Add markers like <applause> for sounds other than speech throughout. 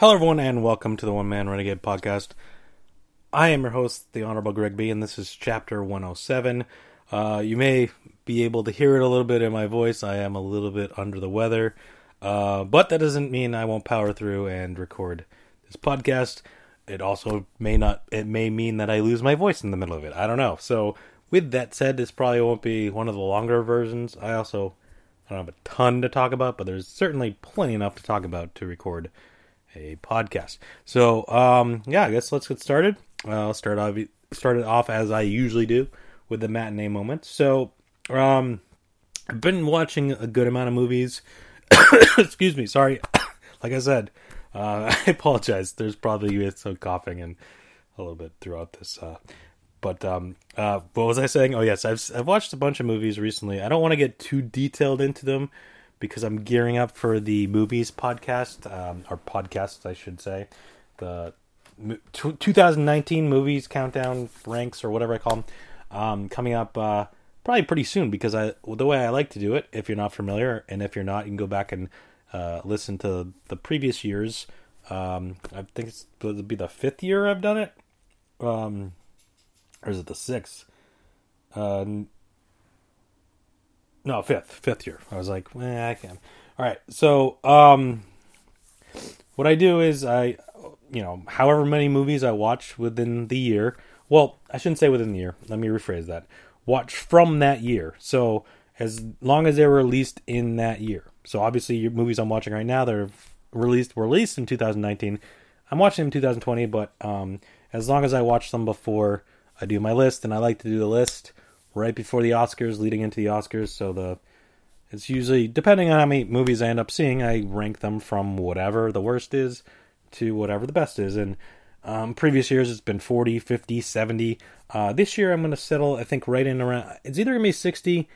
Hello, everyone, and welcome to the One Man Renegade podcast. I am your host, the Honorable Greg B, and this is chapter 107. Uh, you may be able to hear it a little bit in my voice. I am a little bit under the weather, uh, but that doesn't mean I won't power through and record this podcast. It also may not, it may mean that I lose my voice in the middle of it. I don't know. So, with that said, this probably won't be one of the longer versions. I also I don't have a ton to talk about, but there's certainly plenty enough to talk about to record a podcast. So, um, yeah, I guess let's get started. Uh, I'll start off start it off as I usually do with the matinee moment. So, um, I've been watching a good amount of movies. <coughs> Excuse me, sorry. <coughs> like I said, uh, <laughs> I apologize. There's probably you some coughing and a little bit throughout this. Uh, but um, uh, what was I saying? Oh yes, I've I've watched a bunch of movies recently. I don't want to get too detailed into them because I'm gearing up for the movies podcast, um, or podcasts, I should say, the 2019 movies countdown ranks or whatever I call them, um, coming up uh, probably pretty soon. Because I the way I like to do it, if you're not familiar, and if you're not, you can go back and uh, listen to the previous years. Um, I think it's, it'll be the fifth year I've done it, um, or is it the sixth? Uh, no, fifth, fifth year. I was like, eh, I can. All right, so um, what I do is I, you know, however many movies I watch within the year. Well, I shouldn't say within the year. Let me rephrase that. Watch from that year. So as long as they were released in that year. So obviously, your movies I'm watching right now they're released were released in 2019. I'm watching them in 2020, but um, as long as I watch them before I do my list, and I like to do the list right before the Oscars, leading into the Oscars. So the it's usually depending on how many movies I end up seeing, I rank them from whatever the worst is to whatever the best is. And um, previous years it's been 40, 50, 70. Uh, this year I'm going to settle, I think, right in around. It's either going to be 60.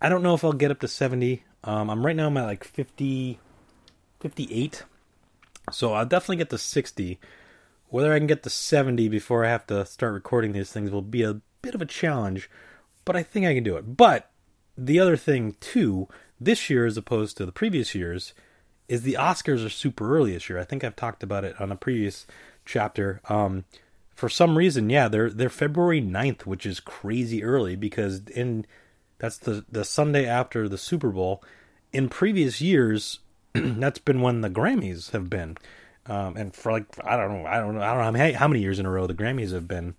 I don't know if I'll get up to 70. Um, I'm right now I'm at like 50, 58. So I'll definitely get to 60. Whether I can get to 70 before I have to start recording these things will be a bit of a challenge but I think I can do it. But the other thing too, this year as opposed to the previous years, is the Oscars are super early this year. I think I've talked about it on a previous chapter. Um, for some reason, yeah, they're they're February 9th, which is crazy early because in that's the the Sunday after the Super Bowl. In previous years, <clears throat> that's been when the Grammys have been. Um, and for like I don't know, I don't know, I don't know how many years in a row the Grammys have been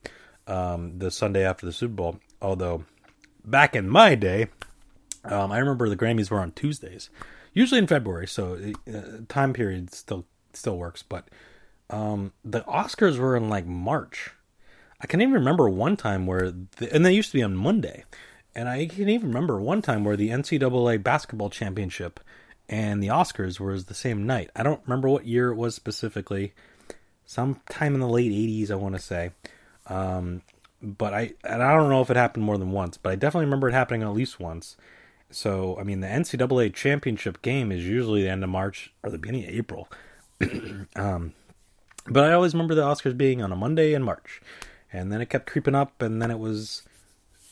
um, the Sunday after the Super Bowl. Although back in my day, um, I remember the Grammys were on Tuesdays, usually in February, so uh, time period still still works. But um, the Oscars were in like March. I can even remember one time where, the, and they used to be on Monday, and I can even remember one time where the NCAA basketball championship and the Oscars was the same night. I don't remember what year it was specifically. Sometime in the late '80s, I want to say. Um, but I and I don't know if it happened more than once, but I definitely remember it happening at least once. So I mean, the NCAA championship game is usually the end of March or the beginning of April. <clears throat> um, but I always remember the Oscars being on a Monday in March, and then it kept creeping up, and then it was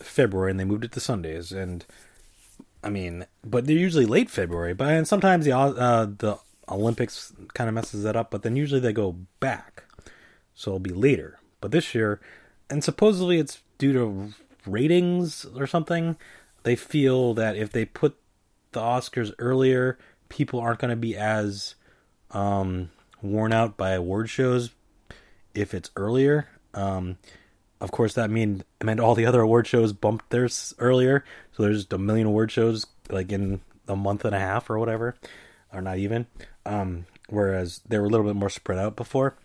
February, and they moved it to Sundays. And I mean, but they're usually late February, but and sometimes the uh, the Olympics kind of messes that up, but then usually they go back, so it'll be later. But this year and supposedly it's due to ratings or something. They feel that if they put the Oscars earlier, people aren't going to be as um, worn out by award shows if it's earlier. Um, of course, that mean meant all the other award shows bumped theirs earlier, so there's a million award shows like in a month and a half or whatever, or not even. Um, whereas they were a little bit more spread out before.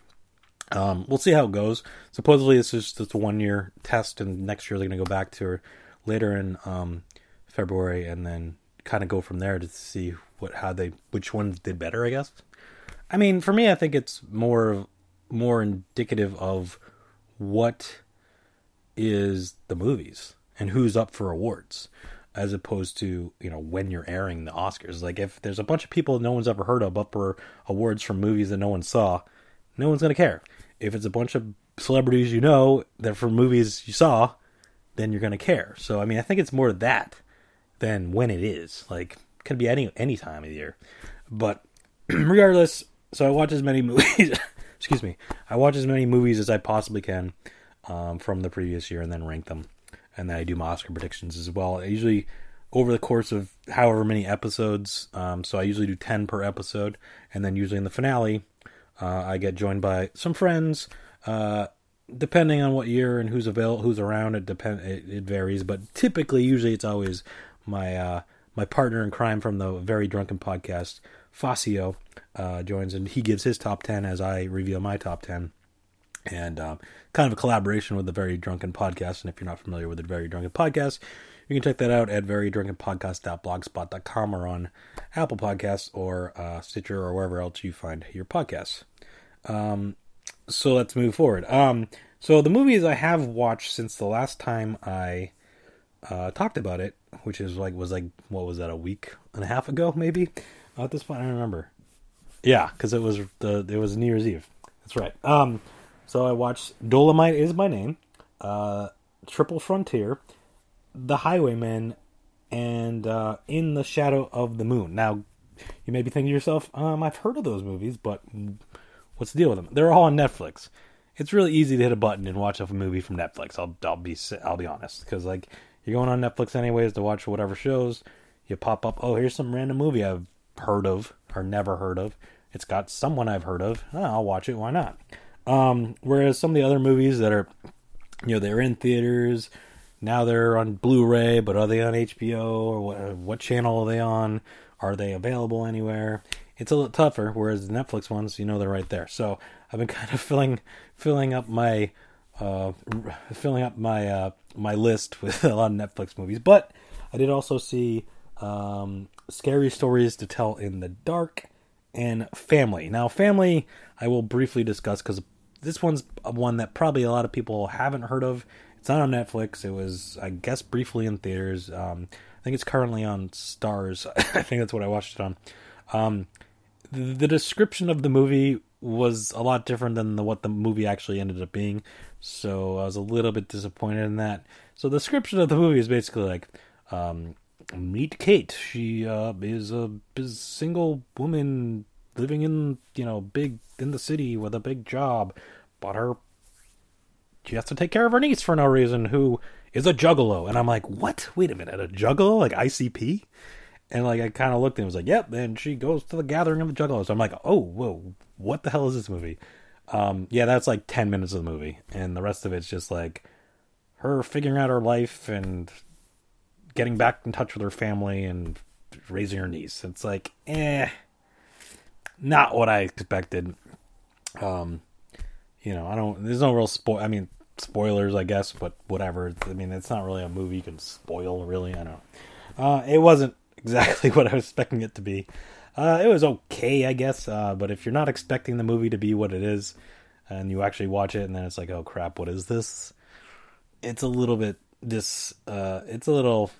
Um, we'll see how it goes. Supposedly, this is just a one year test, and next year they're going to go back to her later in um, February, and then kind of go from there to see what how they which ones did better. I guess. I mean, for me, I think it's more more indicative of what is the movies and who's up for awards as opposed to you know when you're airing the Oscars. Like if there's a bunch of people no one's ever heard of up for awards from movies that no one saw, no one's gonna care. If it's a bunch of celebrities you know that from movies you saw, then you're gonna care. So I mean, I think it's more that than when it is. Like, could be any any time of the year. But <clears throat> regardless, so I watch as many <laughs> movies. excuse me. I watch as many movies as I possibly can um, from the previous year, and then rank them. And then I do my Oscar predictions as well. I usually over the course of however many episodes. Um, so I usually do ten per episode, and then usually in the finale, uh, I get joined by some friends. Uh, depending on what year and who's available, who's around, it depend it, it varies. But typically, usually it's always my uh, my partner in crime from the Very Drunken podcast, Fasio, uh, joins and he gives his top 10 as I reveal my top 10. And um, kind of a collaboration with the Very Drunken podcast. And if you're not familiar with the Very Drunken podcast, you can check that out at verydrunkenpodcast.blogspot.com or on Apple Podcasts or uh, Stitcher or wherever else you find your podcasts. Um, so let's move forward. Um, so the movies I have watched since the last time I uh, talked about it, which is like was like what was that a week and a half ago maybe? at this point, I don't remember. Yeah, because it was the it was New Year's Eve. That's right. Um, so I watched Dolemite is my name, uh, Triple Frontier, The Highwaymen, and uh, In the Shadow of the Moon. Now, you may be thinking to yourself, um, I've heard of those movies, but what's the deal with them? They're all on Netflix. It's really easy to hit a button and watch a movie from Netflix. I'll I'll be I'll be honest, because like you're going on Netflix anyways to watch whatever shows. You pop up, oh, here's some random movie I've heard of or never heard of. It's got someone I've heard of. Oh, I'll watch it. Why not? Um, whereas some of the other movies that are, you know, they're in theaters now, they're on Blu-ray, but are they on HBO or what? What channel are they on? Are they available anywhere? It's a little tougher. Whereas the Netflix ones, you know, they're right there. So I've been <laughs> kind of filling filling up my uh, filling up my uh, my list with <laughs> a lot of Netflix movies. But I did also see um, Scary Stories to Tell in the Dark and Family. Now, Family, I will briefly discuss because this one's one that probably a lot of people haven't heard of. It's not on Netflix. It was, I guess, briefly in theaters. Um, I think it's currently on Starz. <laughs> I think that's what I watched it on. Um, the, description of the movie was a lot different than the, what the movie actually ended up being. So I was a little bit disappointed in that. So the description of the movie is basically like, um, meet Kate. She uh, is a is single woman living in you know big in the city with a big job, but her she has to take care of her niece for no reason, who is a juggalo. And I'm like, what? Wait a minute, a juggalo like ICP? And like I kind of looked and was like, yep. And she goes to the gathering of the juggalos. I'm like, oh whoa, what the hell is this movie? Um, yeah, that's like ten minutes of the movie, and the rest of it's just like her figuring out her life and getting back in touch with her family and raising her niece. It's like, eh, not what I expected. Um, you know, I don't. There's no real spoil. I mean, spoilers, I guess, but whatever. I mean, it's not really a movie you can spoil, really. I don't. Uh, it wasn't <laughs> exactly what I was expecting it to be. Uh, it was okay, I guess. Uh, but if you're not expecting the movie to be what it is, and you actually watch it, and then it's like, oh crap, what is this? It's a little bit dis. Uh, it's a little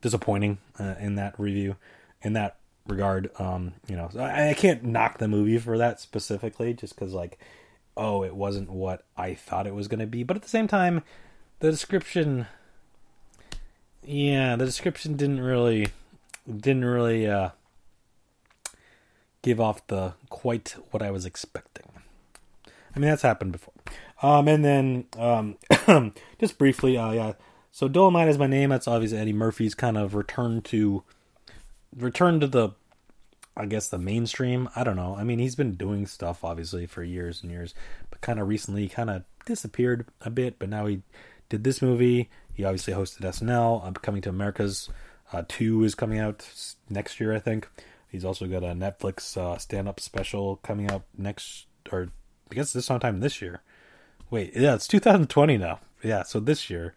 disappointing uh, in that review, in that regard. Um, you know, I, I can't knock the movie for that specifically, just because like, oh, it wasn't what I thought it was going to be. But at the same time, the description, yeah, the description didn't really, didn't really uh, give off the quite what I was expecting. I mean, that's happened before. Um, and then um, <coughs> just briefly, uh, yeah so Dolemite is my name. That's obviously Eddie Murphy's kind of return to return to the I guess the mainstream. I don't know. I mean, he's been doing stuff obviously for years and years, but kind of recently kind of disappeared a bit. But now he did this movie. He obviously hosted SNL. I'm Coming to America's uh, two is coming out next year, I think. He's also got a Netflix uh, stand-up special coming out next, or I guess this sometime this year. Wait, yeah, it's 2020 now. Yeah, so this year.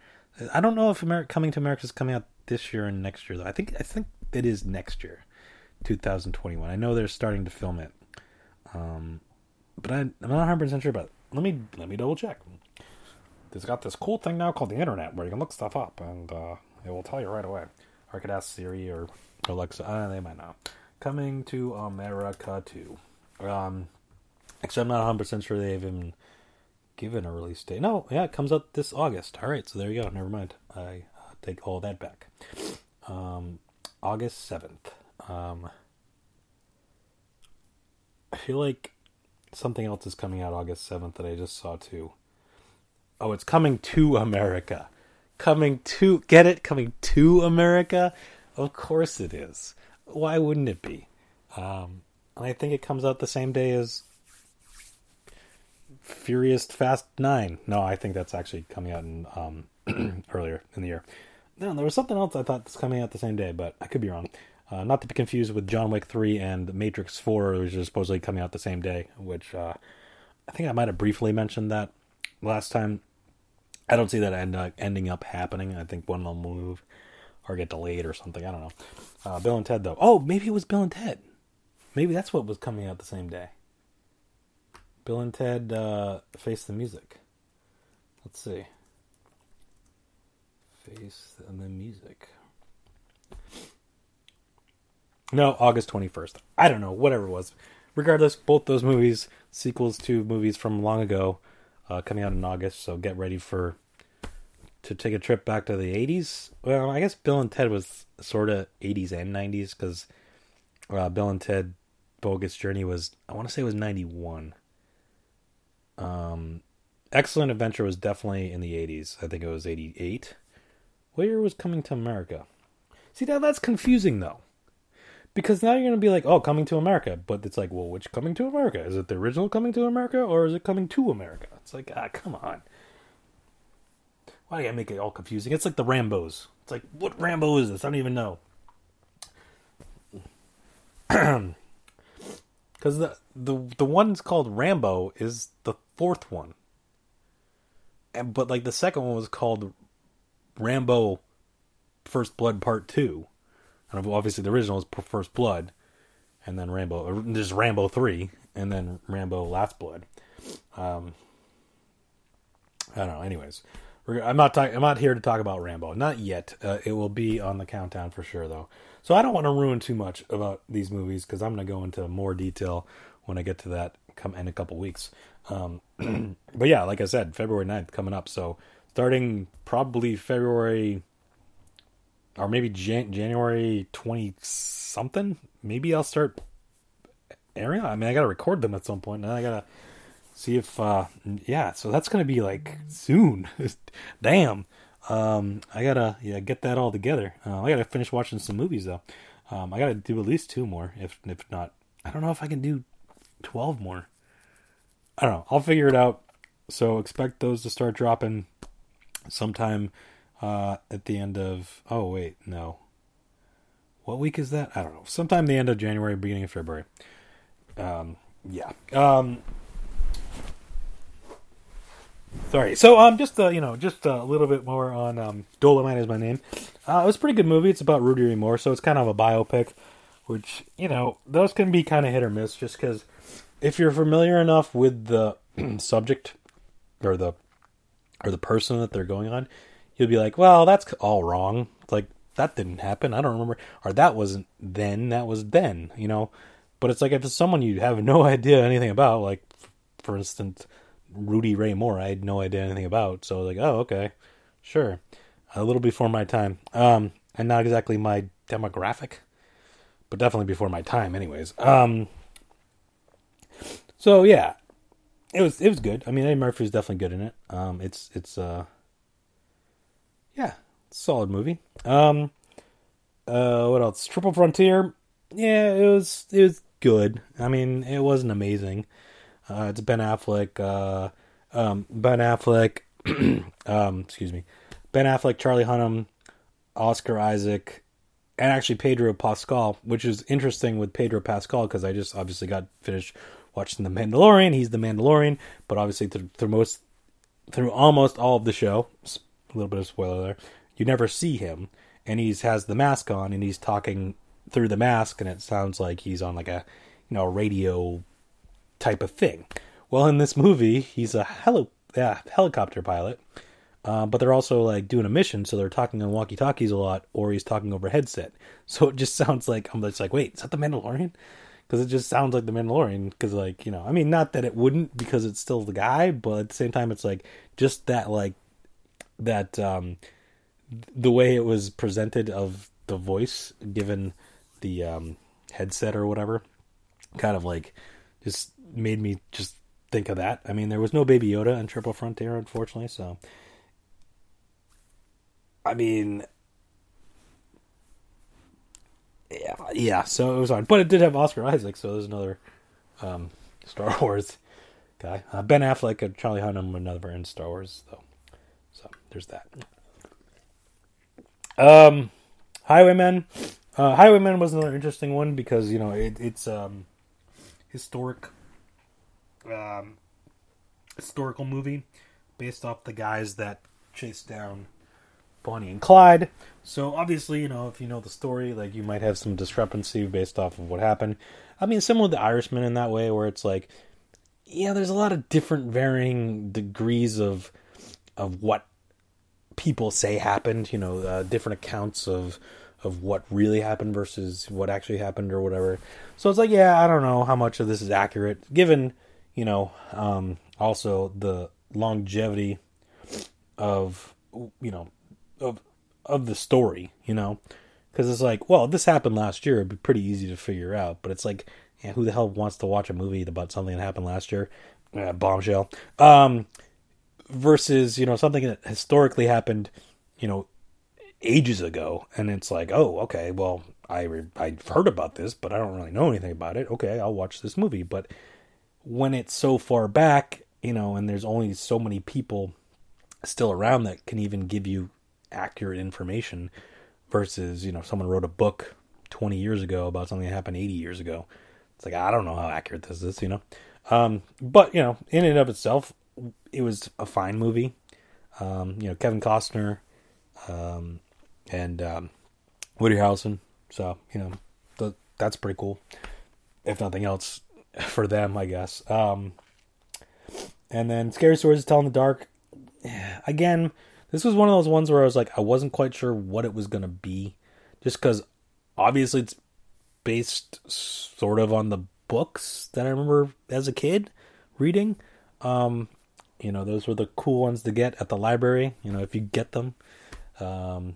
I don't know if America Coming to America is coming out this year and next year though. I think I think it is next year, 2021. I know they're starting to film it, um, but I, am not 100 percent sure about. Let me let me double check. There's got this cool thing now called the internet where you can look stuff up and uh, it will tell you right away. Or I could ask Siri or Alexa. Uh, they might know. Coming to America too. Um, actually, I'm not 100 percent sure they've even given a release date. No, yeah, it comes out this August. All right, so there you go. Never mind. I uh, take all that back. Um, August seventh. Um, I feel like something else is coming out August 7th that I just saw too. Oh, it's coming to America. Coming to get it? Coming to America? Of course it is. Why wouldn't it be? Um, and I think it comes out the same day as Furious Fast Nine. No, I think that's actually coming out in um, <clears throat> earlier in the year. No, there was something else I thought was coming out the same day, but I could be wrong. Uh, not to be confused with John Wick 3 and Matrix 4, which is supposedly coming out the same day, which uh, I think I might have briefly mentioned that last time. I don't see that end, ending up happening. I think one will move or get delayed or something. I don't know. Uh, Bill and Ted, though. Oh, maybe it was Bill and Ted. Maybe that's what was coming out the same day. Bill and Ted uh, Face the Music. Let's see. Face the Music. No, August 21st. I don't know, whatever it was. Regardless, both those movies, sequels to movies from long ago, uh, coming out in August, so get ready for to take a trip back to the 80s. Well, I guess Bill and Ted was sort of 80s and 90s because uh, Bill and Ted Bogus Journey was, I want to say it was 91. Um, Excellent Adventure was definitely in the 80s. I think it was 88. What year was Coming to America? See, now that's confusing though because now you're going to be like, oh, coming to America. But it's like, well, which coming to America? Is it the original coming to America or is it coming to America? It's like, ah, come on. Why do I make it all confusing? It's like the Rambos. It's like, what Rambo is this? I don't even know. <clears throat> Because the, the the one's called Rambo is the fourth one. And, but like the second one was called Rambo First Blood Part 2 and obviously the original is First Blood, and then Rambo. There's Rambo three, and then Rambo Last Blood. Um, I don't know. Anyways, I'm not talking. I'm not here to talk about Rambo. Not yet. Uh, it will be on the countdown for sure, though. So I don't want to ruin too much about these movies because I'm going to go into more detail when I get to that come in a couple weeks. Um, <clears throat> but yeah, like I said, February 9th coming up. So starting probably February or maybe Jan- January 20 something. Maybe I'll start airing. I mean, I got to record them at some point, and I got to see if, uh, yeah, so that's going to be like soon. <laughs> Damn. Um, I gotta yeah get that all together. Uh, I gotta finish watching some movies though. Um, I gotta do at least two more, if if not, I don't know if I can do twelve more. I don't know. I'll figure it out. So expect those to start dropping sometime uh, at the end of. Oh wait, no. What week is that? I don't know. Sometime the end of January, beginning of February. Um, yeah. Um, sorry. So um, just uh, you know, just a little bit more on um, Dolemite is my name. Uh, it was a pretty good movie. It's about Rudy Moore, so it's kind of a biopic, which you know those can be kind of hit or miss, just because if you're familiar enough with the <clears throat> subject or the or the person that they're going on, you'll be like, well, that's all wrong. It's like that didn't happen. I don't remember, or that wasn't then. That was then. You know, but it's like if it's someone you have no <laughs> idea anything about, like for instance, Rudy Ray Moore, I had no idea anything about. So like, oh, okay, sure, a little before my time, um, and not exactly my demographic, but definitely before my time, anyways. Um, so yeah, it was it was good. I mean, Eddie Murphy is definitely good in it. Um, it's it's uh yeah, solid movie. Um, uh, what else? Triple Frontier. Yeah, it was it was good. I mean, it wasn't amazing. Uh, it's Ben Affleck. Uh, um, ben Affleck. <clears throat> um, excuse me. Ben Affleck, Charlie Hunnam, Oscar Isaac, and actually Pedro Pascal, which is interesting with Pedro Pascal because I just obviously got finished watching The Mandalorian. He's the Mandalorian, but obviously through, through most, through almost all of the show, a little bit of spoiler there. You never see him, and he's has the mask on, and he's talking through the mask, and it sounds like he's on like a you know a radio type of thing. Well, in this movie, he's a heli- yeah, helicopter pilot, uh, but they're also like doing a mission, so they're talking on walkie talkies a lot, or he's talking over headset. <laughs> So it just sounds like I'm just like, wait, is that the Mandalorian? Because it just sounds like the Mandalorian. Because like you know, I mean, not that it wouldn't, because it's still the guy, but at the same time, it's like just that like that um, the way it was presented of the voice given the um, headset or whatever kind of like just made me just think of that. I mean, there was no Baby Yoda in Triple Frontier, unfortunately. So, I mean, yeah, yeah. So it was hard, but it did have Oscar Isaac, so there's another um, Star <laughs> Wars guy. Uh, ben Affleck and Charlie Hunnam were another in Star Wars, though. There's that. Um, Highwaymen. Uh, Highwaymen was another interesting one because you know it, it's um historic um historical movie based off the guys that chased down Bonnie and Clyde. So obviously, you know, if you know the story, like you might have some discrepancy based off of what happened. I mean, similar to Irishman in that way, where it's like, yeah, there's a lot of different varying degrees of of what people say happened. You know, uh, different accounts of of what really happened versus what actually happened or whatever. So it's like, yeah, I don't know how much of this is accurate, given you know, um, also the longevity of you know of of the story, you know, because it's like, well, this happened last year. It'd be pretty easy to figure out, but it's like, yeah, who the hell wants to watch a movie about something that happened last year? Uh, bombshell. Um, versus you know something that historically happened, you know, ages ago, and it's like, oh, okay, well, I re- I've heard about this, but I don't really know anything about it. Okay, I'll watch this movie. But when it's so far back, you know, and there's only so many people still around that can even give you accurate information versus, you know, someone wrote a book 20 years ago about something that happened 80 years ago. It's like, I don't know how accurate this is, you know. Um, but, you know, in and of itself, it was a fine movie. Um, you know, Kevin Costner um, and um, Woody Harrelson. So, you know, the, that's pretty cool. If nothing else, <laughs> for them, I guess. Um, and then Scary Stories to Tell in the Dark. <sighs> Again, this was one of those ones where I was like, I wasn't quite sure what it was going to be. Just because obviously it's based sort of on the books that I remember as a kid reading. Um, you know, those were the cool ones to get at the library, you know, if you get them. Um,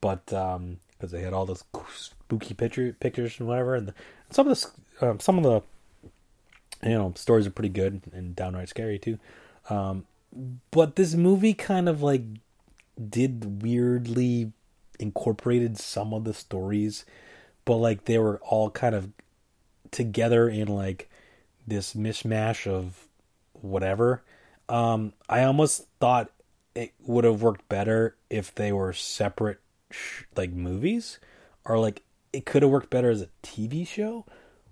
but, um, because they had all those spooky picture, pictures and whatever. And the, some of the, um, some of the, you know, stories are pretty good and downright scary too. Um, but this movie kind of like did weirdly incorporated some of the stories, but like they were all kind of together in like this mishmash of whatever. Um, I almost thought it would have worked better if they were separate, sh- like movies, or like it could have worked better as a TV show,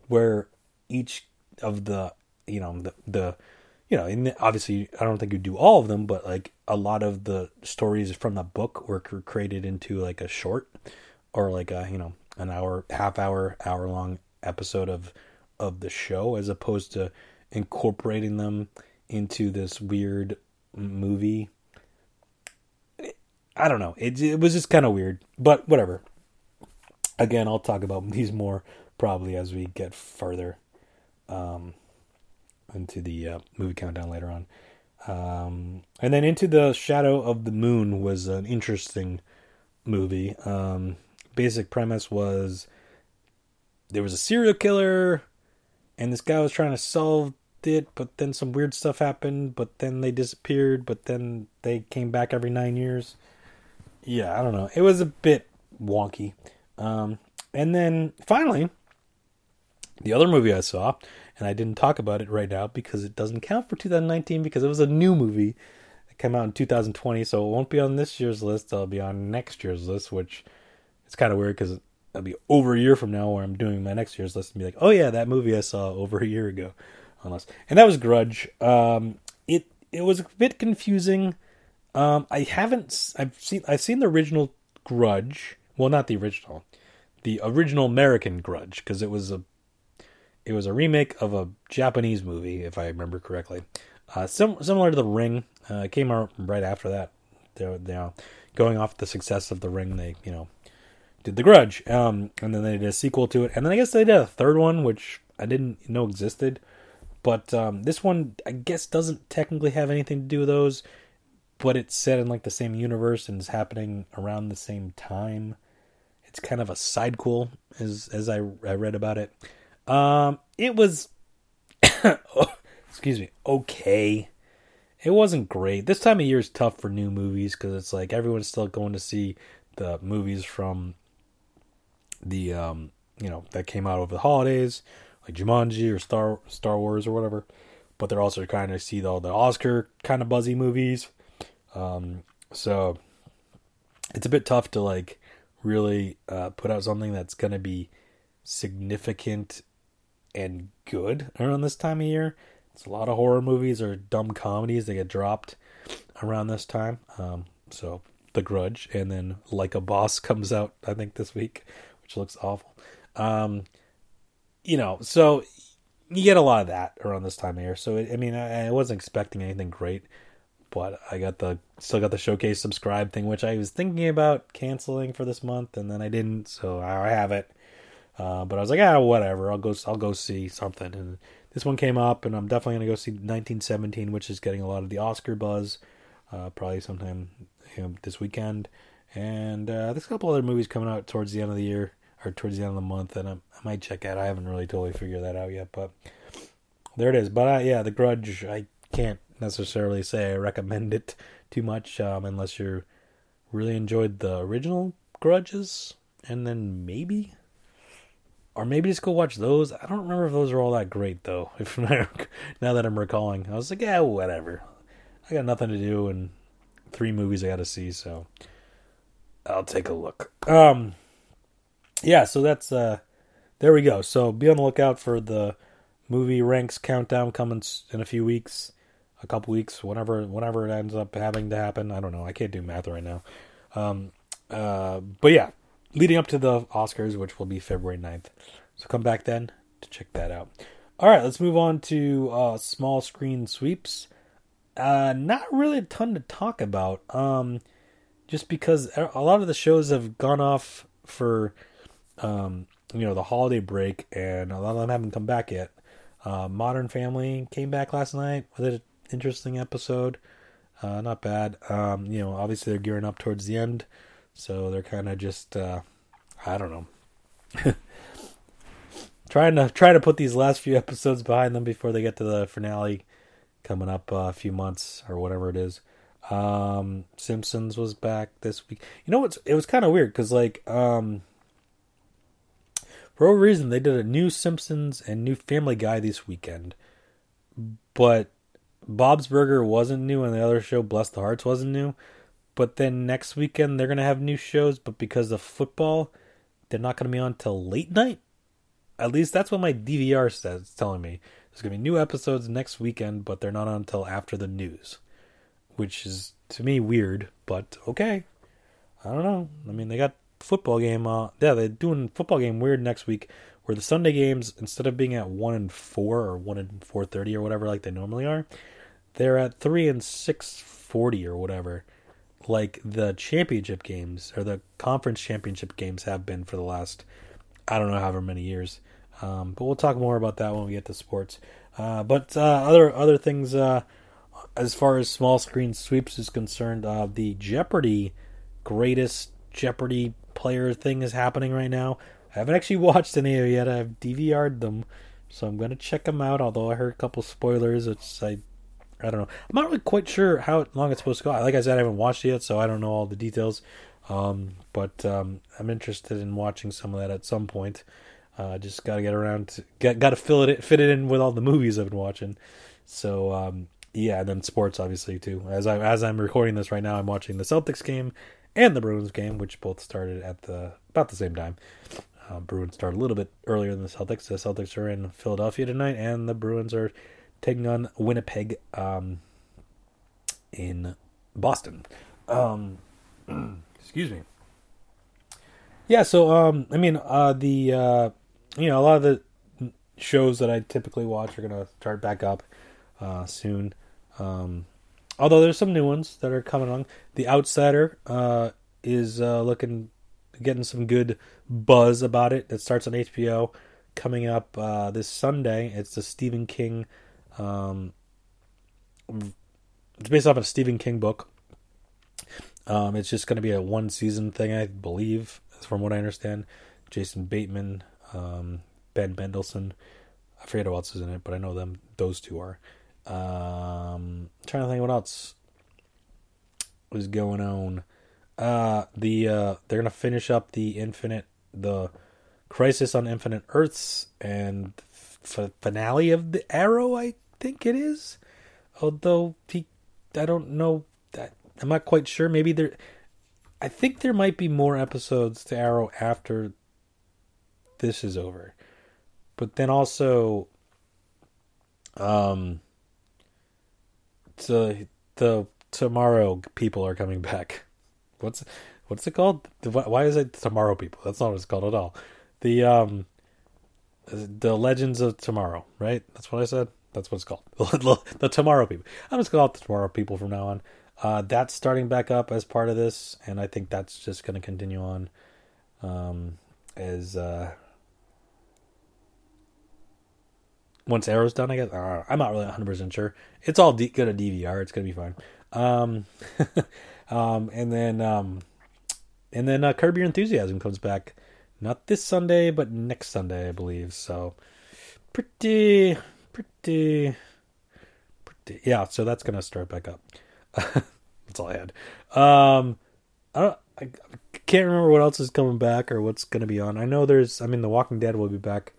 where each of the you know the the you know and obviously I don't think you do all of them, but like a lot of the stories from the book were created into like a short or like a you know an hour half hour hour long episode of of the show as opposed to incorporating them into this weird movie I don't know. It it was just kind of weird, but whatever. Again, I'll talk about <laughs> these more probably as we get further um, into the uh, movie countdown later on. Um, and then into the Shadow of the Moon was an interesting movie. Um, basic premise was there was a serial killer, and this guy was trying to solve it, but then some weird stuff happened. But then they disappeared. But then they came back every nine years. Yeah, I don't know. It was a bit wonky. Um, and then finally, the other movie I saw, and I didn't talk about it right now because it doesn't count for 2019 because it was a new movie that came out in 2020, so it won't be on this year's list. It'll be on next year's list, which it's kind of weird because it'll be over a year from now where I'm doing my next year's list and be like, oh yeah, that movie I saw over a year ago, unless and that was Grudge. Um, it it was a bit confusing. Um, I haven't I've seen I've seen the original Grudge. Well, not the original, the original American Grudge because it was a it was a remake of a Japanese movie, if I remember correctly. Uh, sim- similar to The Ring, uh, came out right after that. They're, they're going off the success of The Ring. They you know did The Grudge, um, and then they did a sequel to it, and then I guess they did a third one, which I didn't know existed. But um, this one, I guess, doesn't technically have anything to do with those, but it's set in like the same universe and is happening around the same time. It's kind of a sidequel, as as I I read about it. Um, it was, <coughs> excuse me, okay. It wasn't great. This time of year is tough for new movies because it's like everyone's still going to see the movies from the um, you know that came out over the holidays, like Jumanji or Star Star Wars or whatever. But they're also kind of see all the Oscar kind of buzzy movies. Um, so it's a bit tough to like really uh, put out something that's going to be significant and good around this time of year. It's a lot of horror movies or dumb comedies that get dropped around this time. Um, so The Grudge and then Like a Boss <laughs> comes out I think this week, which looks awful. Um, you know, so you get a lot of that around this time of year. So I mean, I, I wasn't expecting anything great, but I got the still got the showcase subscribe thing, which I was thinking about canceling for this month, and then I didn't, so I have it. Uh, but I was like, ah, whatever. I'll go. I'll go see something. And this one came up, and I'm definitely gonna go see 1917, which is getting a lot of the Oscar buzz. Uh, probably sometime you know, this weekend. And uh, there's a couple other movies coming out towards the end of the year or towards the end of the month, and I, I might check out. I haven't really totally figured that out yet, but there it is. But uh, yeah, The Grudge. I can't necessarily say I recommend it too much, um, unless you really enjoyed the original Grudges, and then maybe, or maybe just go watch those. I don't remember if those are all that great though. <laughs> If now that I'm recalling, I was like, yeah, whatever. I got nothing to do and three movies I got to see, so I'll take a look. Um, yeah, so that's uh, there we go. So be on the lookout for the movie ranks countdown coming in a few weeks, a couple weeks, whenever whenever it ends up having to happen. I don't know. I can't do math right now. Um, uh, but yeah, leading up to the Oscars, which will be February 9th. So come back then to check that out. All right, let's move on to uh, small screen sweeps. Uh, not really a ton to talk about. Um, just because a lot of the shows have gone off for um, you know, the holiday break, and a lot of them haven't come back yet. Uh, Modern Family came back last night with an interesting episode. Uh, not bad. Um, you know, obviously they're gearing up towards the end, so they're kind of just, uh, I don't know, <laughs> trying to try to put these last few episodes behind them before they get to the finale coming up uh, a few months or whatever it is. Um, Simpsons was back this week. You know? It was kind of weird because like um, for a reason, they did a new Simpsons and new Family Guy this weekend. But Bob's Burger wasn't new, and the other show, Bless the Hearts, wasn't new. But then next weekend, they're going to have new shows, but because of football, they're not going to be on till late night. At least that's what my DVR says, it's telling me. There's going to be new episodes next weekend, but they're not on until after the news. Which is, to me, weird, but okay. I don't know. I mean, they got football game. Uh, yeah, they're doing football game weird next week, where the Sunday games instead of being at one and four or one and four thirty or whatever like they normally are, they're at three and six forty or whatever, like the championship games or the conference championship games have been for the last, I don't know however many years. Um, but we'll talk more about that when we get to sports. Uh, but uh, other other things, uh, as far as small screen sweeps is concerned, uh, the Jeopardy greatest Jeopardy player thing is happening right now. I haven't actually <laughs> watched any of it yet. I've DVR'd them, so I'm gonna check them out. Although I heard a couple spoilers, which I I don't know. I'm not really quite sure how long it's supposed to go. Like I said, I haven't watched it yet, so I don't know all the details. Um, but um, I'm interested in watching some of that at some point. Uh, just got to get around to get got to fill it fit it in with all the movies I've been watching. So um, yeah, and then sports obviously too. As I as I'm recording this right now, I'm watching the Celtics game and the Bruins game, which both started at the about the same time. Uh, Bruins start a little bit earlier than the Celtics. The Celtics are in Philadelphia tonight, and the Bruins are taking on Winnipeg um, in Boston. Um, <clears throat> excuse me. Yeah, so um, I mean, uh, the uh, you know a lot of the shows that I typically watch are gonna start back up uh, soon. Um, Although there's some new ones that are coming along. The Outsider uh, is uh, looking getting some good buzz about it. That starts on HBO coming up uh, this Sunday. It's the Stephen King. Um, it's based off a Stephen King book. Um, it's just going to be a one season thing, I believe, from what I understand. Jason Bateman, um, Ben Mendelsohn. I forget who else is in it, but I know them. Those two are. Um, trying to think what else was going on. Uh, the uh, they're gonna finish up the Infinite, the Crisis on Infinite Earths, and f- finale of the Arrow. I think it is. Although he, I don't know. That I'm not quite sure. Maybe there. I think there might be more episodes to Arrow after this is over. But then also um the the tomorrow people are coming back. What's what's it called? Why is it tomorrow people? That's not what it's called at all. The um the legends of tomorrow, right? That's what I said. That's what it's called. <laughs> the tomorrow people. I'm just call it the tomorrow people from now on. Uh, that's starting back up as part of this, and I think that's just going to continue on um, as uh, once Arrow's done. I guess I'm not really 100 percent sure. It's all D- good at DVR. It's going to be fine. Um, <laughs> um, and then um, and then uh, Curb Your Enthusiasm comes back, not this Sunday, but next Sunday, I believe. So pretty, pretty, pretty. Yeah, so that's going to start back up. <laughs> That's all I had. Um, I don't. I can't remember what else is coming back or what's going to be on. I know there's. I mean, The Walking Dead will be back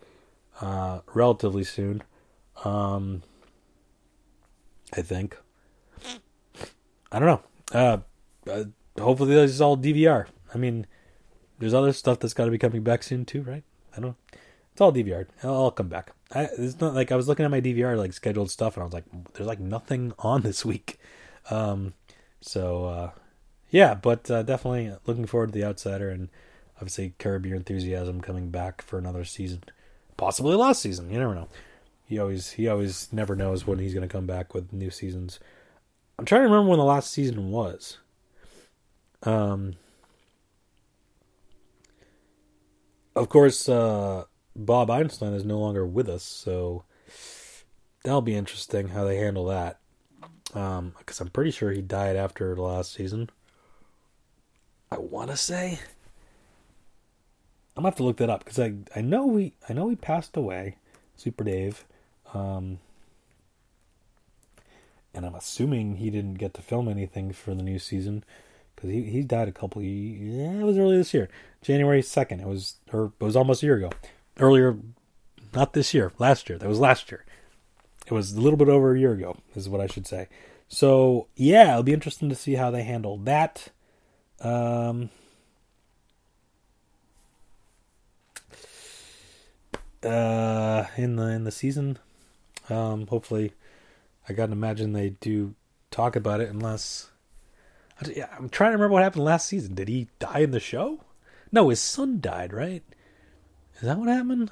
uh, relatively soon. Um, I think. I don't know. Uh, uh, hopefully, this is all DVR. I mean, there's other stuff that's got to be coming back soon too, right? I don't. know. It's all DVR. I'll, I'll come back. I, it's not like I was looking at my DVR like scheduled stuff, and I was like, "There's like nothing on this week." Um, so uh, yeah, but uh, definitely looking forward to the Outsider, and obviously Curb Your Enthusiasm coming back for another season, possibly last season. You never know. He always he always never knows when he's going to come back with new seasons. I'm trying to remember when the last season was. Um, of course, uh, Bob Einstein is no longer with us, so that'll be interesting how they handle that. Um, because I'm pretty sure he died after the last season. I want to say. I'm gonna have to look that up because I I know he I know he passed away, Super Dave, um, and I'm assuming he didn't get to film anything for the new season because he he died a couple. Yeah, it was early this year, January second. It was or it was almost a year ago. Earlier, not this year, last year. That was last year. It was a little bit over a year ago, is what I should say. So yeah, it'll be interesting to see how they handle that. Um, uh, in the in the season, um, hopefully, I gotta imagine they do talk about it. Unless, I'm trying to remember what happened last season. Did he die in the show? No, his son died. Right? Is that what happened?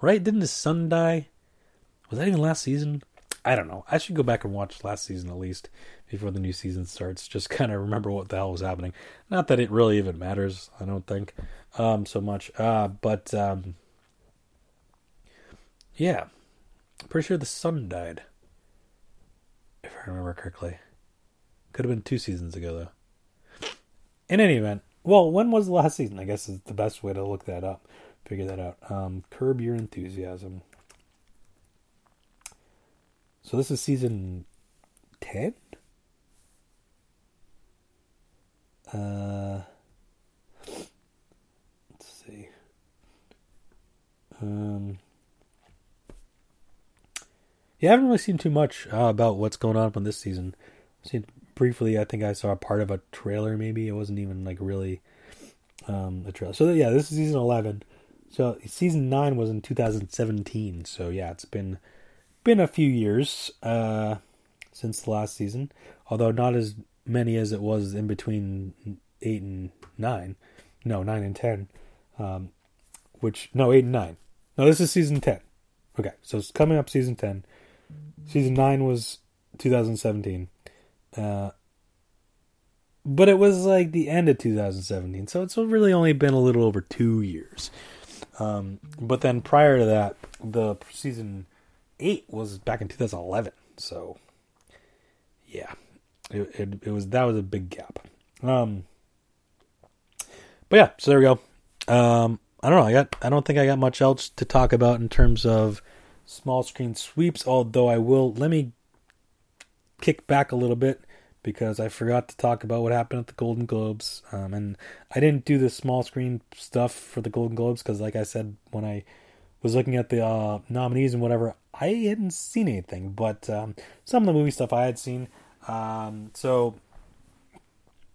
Right? Didn't his son die? Was that even last season? I don't know. I should go back and watch last season at least before the new season starts. Just <laughs> kind of remember what the hell was happening. Not that it really even matters. I don't think um, so much. Uh, but um, yeah, pretty sure the son died. If I remember correctly, could have been two seasons ago though. In any event, well, when was the last season? I guess is the best way to look that up. Figure that out. Um, Curb Your Enthusiasm. So this is season 10? Uh, let's see. Um, yeah, I haven't really seen too much uh, about what's going on in this season. I've seen briefly. I think I saw part of a trailer. Maybe it wasn't even like really um, a trailer. So yeah, this is season eleven. So season nine was in 2017. So yeah, it's been been a few years uh, since the last season, although not as many as it was in between eight and nine. No, nine and ten. Um, which no, eight and nine. No, this is season ten. Okay, so it's coming up season ten. Season nine was 2017. Uh, but it was like the end of 2017, so it's really only been a little over two years. Um, but then prior to that, the season eight was back in 2011. So, yeah, it, it, it was that was a big gap. Um, but yeah, so there we go. Um, I don't know. I got. I don't think I got much else to talk about in terms of small screen sweeps. Although I will. Let me kick back a little bit because I forgot to talk about what happened at the Golden Globes. Um, and I didn't do the small screen stuff for the Golden Globes because, like I said, when I was looking at the uh, nominees and whatever, I hadn't seen anything. But um, some of the movie stuff I had seen. Um, so,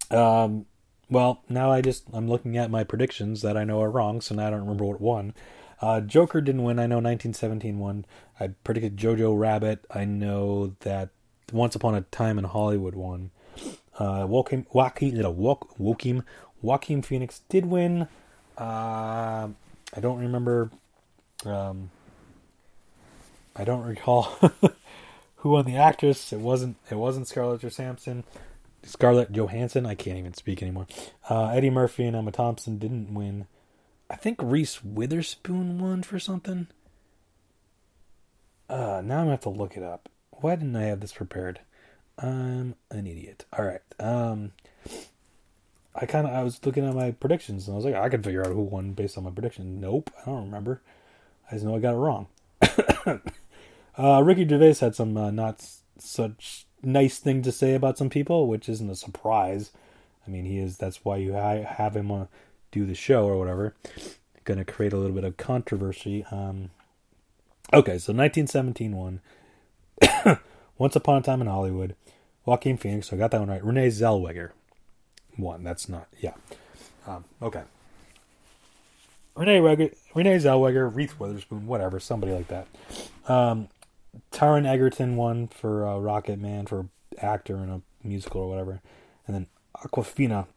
um, well, now I just I'm looking at my predictions that I know are wrong. So now I don't remember what won. Uh, Joker didn't win. I know 1917 won. I predicted Jojo Rabbit. I know that once Upon a Time in Hollywood won. Uh, Joaquin, Joaquin, you Joaquin, Joaquin Phoenix did win. Uh, I don't remember. Um, I don't recall <laughs> who won the actress. It wasn't. It wasn't Scarlett Johansson. Scarlett Johansson. I can't even speak anymore. Uh, Eddie Murphy and Emma Thompson didn't win. I think Reese Witherspoon won for something. Uh, now I'm gonna have to look it up. Why didn't I have this prepared? I'm an idiot. All right. Um, I kind of I was looking at my predictions and I was like, I can figure out who won based on my prediction. Nope, I don't remember. I just know I got it wrong. <coughs> uh, Ricky Gervais had some uh, not such nice thing to say about some people, which isn't a surprise. I mean, he is. That's why you have him uh, do the show or whatever. Going to create a little bit of controversy. Um, okay, so 1917 one. <coughs> Once Upon a Time in Hollywood, Joaquin Phoenix, so I got that one right. Renee Zellweger one. That's not, yeah. Um, okay. Renee, Renee Zellweger, Reese Witherspoon, whatever, somebody like that. Um, Taron Egerton won for uh, Rocketman for actor in a musical or whatever, and then Awkwafina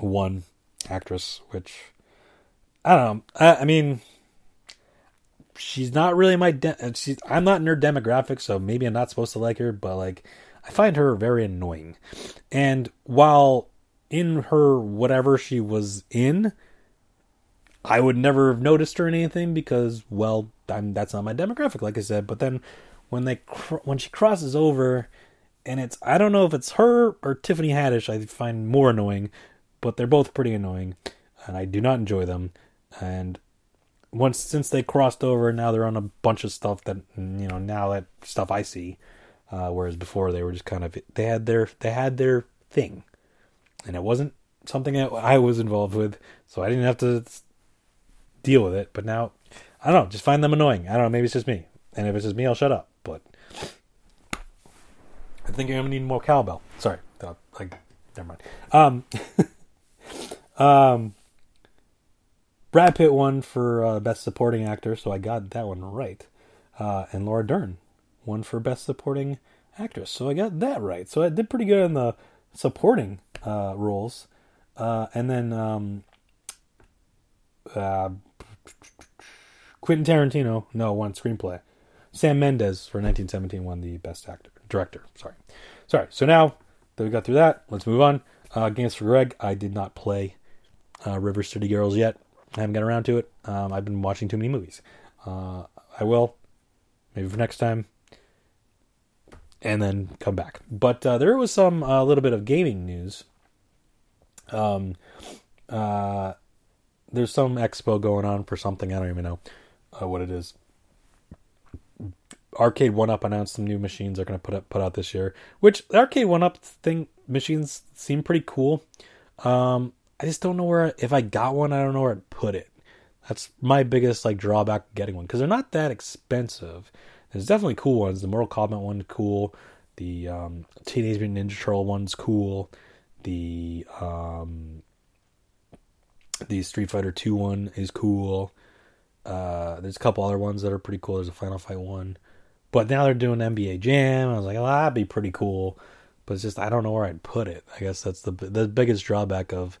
won actress, which I don't know. I, I mean, she's not really my de- uh, she's I'm not in her demographic, so maybe I'm not supposed to like her, but like I find her very annoying. And while in her whatever she was in, I would never have noticed her in anything because well, I'm that's not my demographic like I said, but then when they cr- when she crosses over and it's I don't know if it's her or Tiffany Haddish I find more annoying, but they're both pretty annoying and I do not enjoy them and once since they crossed over, now they're on a bunch of stuff that you know now that stuff I see. Uh, whereas before they were just kind of they had their they had their thing, and it wasn't something that I was involved with, so I didn't have to deal with it. But now I don't know, just find them annoying. I don't know, maybe it's just me, and if it's just me, I'll shut up. But I think I'm gonna need more cowbell. Sorry, like never mind. Um, <laughs> um, Brad Pitt won for uh, Best Supporting Actor, so I got that one right. Uh, and Laura Dern won for Best Supporting Actress, so I got that right. So I did pretty good in the supporting uh, roles. Uh, and then um, uh, Quentin Tarantino, no, won screenplay. Sam Mendes for 1917 won the Best Actor, Director. Sorry, sorry. So now that we got through that, let's move on. Uh, Games for Greg. I did not play uh, River City Girls yet. I haven't got around to it. Um, I've been watching too many movies. Uh, I will, maybe for next time, and then come back. But uh, there was some a uh, little bit of gaming news. Um, uh, there's some expo going on for something I don't even know uh, what it is. Arcade1Up announced some new machines they're going to put up put out this year, which Arcade1Up thing machines seem pretty cool. Um, I just don't know where if I got one, I don't know where I'd put it. That's my biggest like drawback getting one because they're not that expensive. There's definitely cool ones. The Mortal Kombat one cool. The um, Teenage Mutant Ninja Turtle one's cool. The um, the Street Fighter Two one is cool. Uh, there's a couple other ones that are pretty cool. There's a Final Fight one, but now they're doing NBA Jam. I was like, oh, that'd be pretty cool. But it's just I don't know where I'd put it. I guess that's the the biggest drawback of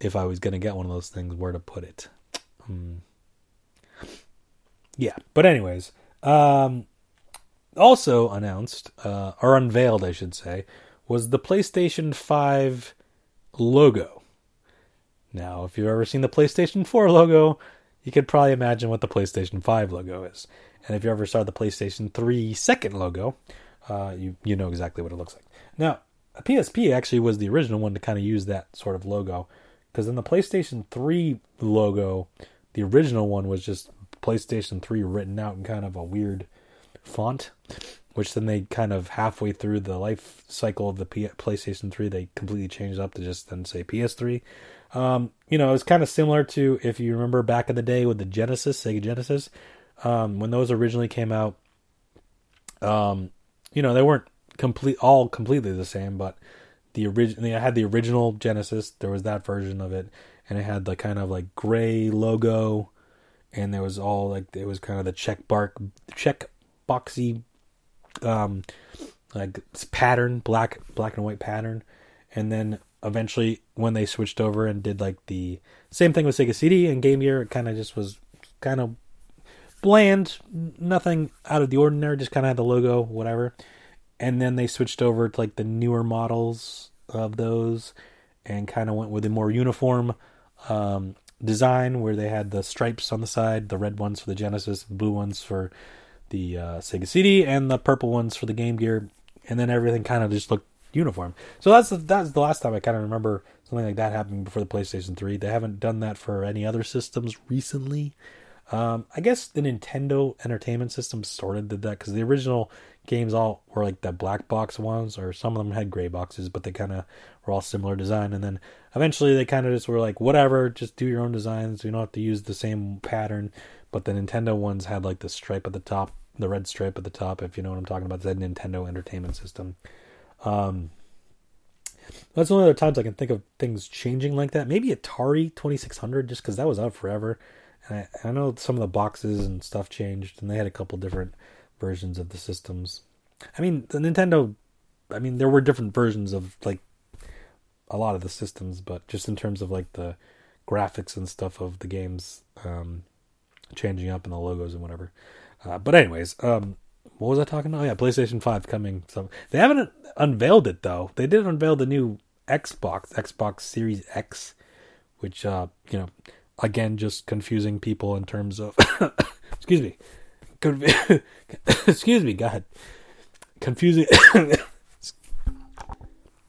if I was going to get one of those things, where to put it. Hmm. Yeah, but anyways, um, also announced uh, or unveiled, I should say, was the PlayStation 5 logo. Now, if you've ever seen the PlayStation 4 logo, you could probably imagine what the PlayStation 5 logo is. And if you ever saw the PlayStation 3 second logo, uh, you you know exactly what it looks like. Now, a PSP actually was the original one to kind of use that sort of logo because in the PlayStation 3 logo, the original one was just PlayStation 3 written out in kind of a weird font, which then they kind of halfway through the life cycle of the P- PlayStation 3, they completely changed up to just then say PS3. Um, you know, it's kind of similar to if you remember back in the day with the Genesis, Sega Genesis, um, when those originally came out. Um, you know, they weren't complete all completely the same, but the original I had the original Genesis. There was that version of it, and it had the kind of like gray logo, and there was all like it was kind of the check bark check boxy, um, like pattern black black and white pattern, and then eventually when they switched over and did like the same thing with Sega CD and Game Gear, it kind of just was kind of bland, nothing out of the ordinary, just kind of had the logo, whatever. And then they switched over to like the newer models of those and kind of went with a more uniform um, design where they had the stripes on the side, the red ones for the Genesis, the blue ones for the uh, Sega CD, and the purple ones for the Game Gear. And then everything kind of just looked uniform. So that's the, that's the last time I kind of remember something like that happening before the PlayStation 3. They haven't done that for any other systems recently. Um, I guess the Nintendo Entertainment System sort of did that because the original games all were like the black box ones, or some of them had gray boxes, but they kind of were all similar design. And then eventually they kind of just were like, whatever, just do your own designs. You don't have to use the same pattern. But the Nintendo ones had like the stripe at the top, the red stripe at the top, if you know what I'm talking about. That Nintendo Entertainment System. Um, that's the only other times I can think of things changing like that. Maybe Atari 2600, just because that was out forever. I, I know some of the boxes and stuff changed, and they had a couple different versions of the systems. I mean, the Nintendo. I mean, there were different versions of like a lot of the systems, but just in terms of like the graphics and stuff of the games um, changing up and the logos and whatever. Uh, but anyways, um, what was I talking about? Oh yeah, PlayStation Five coming. So they haven't unveiled it though. They did unveil the new Xbox, Xbox Series X, which uh, you know again just confusing people in terms of <coughs> excuse me <laughs> excuse me god. Confusing <coughs>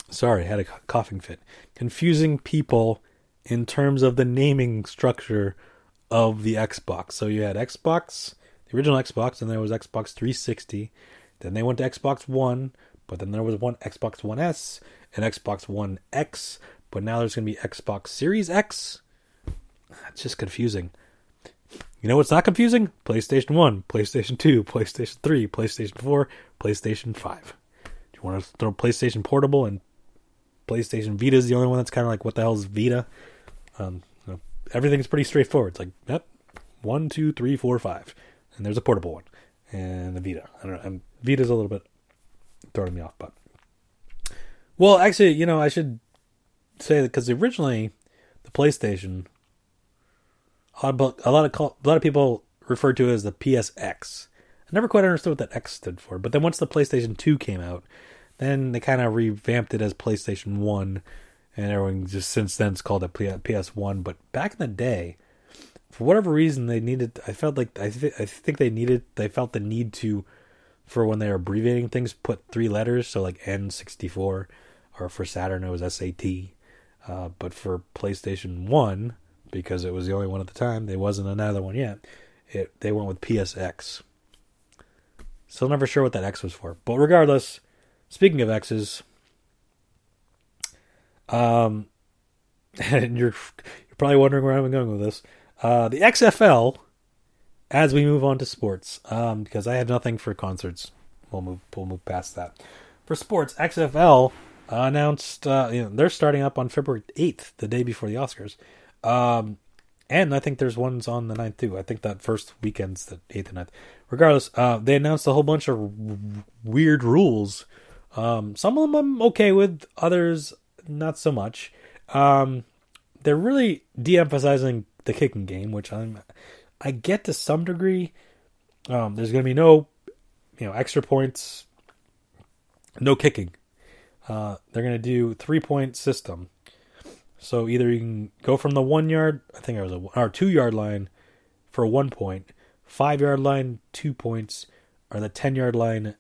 sorry i had a coughing fit. Confusing people in terms of the naming structure of the xbox. So you had xbox the original xbox and there was xbox 360 then they went to xbox one but then there was one xbox one s and xbox one x but now there's going to be xbox series x? It's just confusing. You know what's not confusing? PlayStation 1, PlayStation 2, PlayStation 3, PlayStation 4, PlayStation 5. Do you want to throw PlayStation Portable and PlayStation Vita is the only one that's kind of like, what the hell is Vita? Um, you know, everything's pretty straightforward. It's like, yep, one, two, three, four, five. And there's a portable one. And the Vita. I don't know. And Vita's a little bit throwing me off, but. Well, actually, you know, I should say that because originally the PlayStation a lot of a lot of people refer to it as the PSX. I never quite understood what that X stood for, but then once the PlayStation 2 came out, then they kind of revamped it as PlayStation 1, and everyone just since then has called it PS1. But back in the day, for whatever reason, they needed. I felt like I, th- I think they needed. They felt the need to, for when they were abbreviating things, put three letters. So like N64, or for Saturn it was SAT. Uh, but for PlayStation One, because it was the only one at the time. There wasn't another one yet. It they went with PSX. Still never sure what that X was for. But regardless, speaking of X's, um, <laughs> and you're you're probably wondering where I'm going with this. Uh, the XFL, as we move on to sports, um, because I have nothing for concerts. We'll move we'll move past that. For sports, XFL announced uh, you know they're starting up on February 8th, the day before the Oscars. Um, and I think there's ones on the 9th too. I think that first weekend's the 8th and 9th. Regardless, uh, they announced a whole bunch of w- weird rules. Um, some of them I'm okay with, others not so much. Um, they're really de-emphasizing the kicking game, which I'm I get to some degree. Um, there's going to be no, you know, extra points, no kicking. Uh, they're going to do three point system. So either you can go from the one yard, I think it was a or two yard line for one point, five yard line two points, or the ten yard line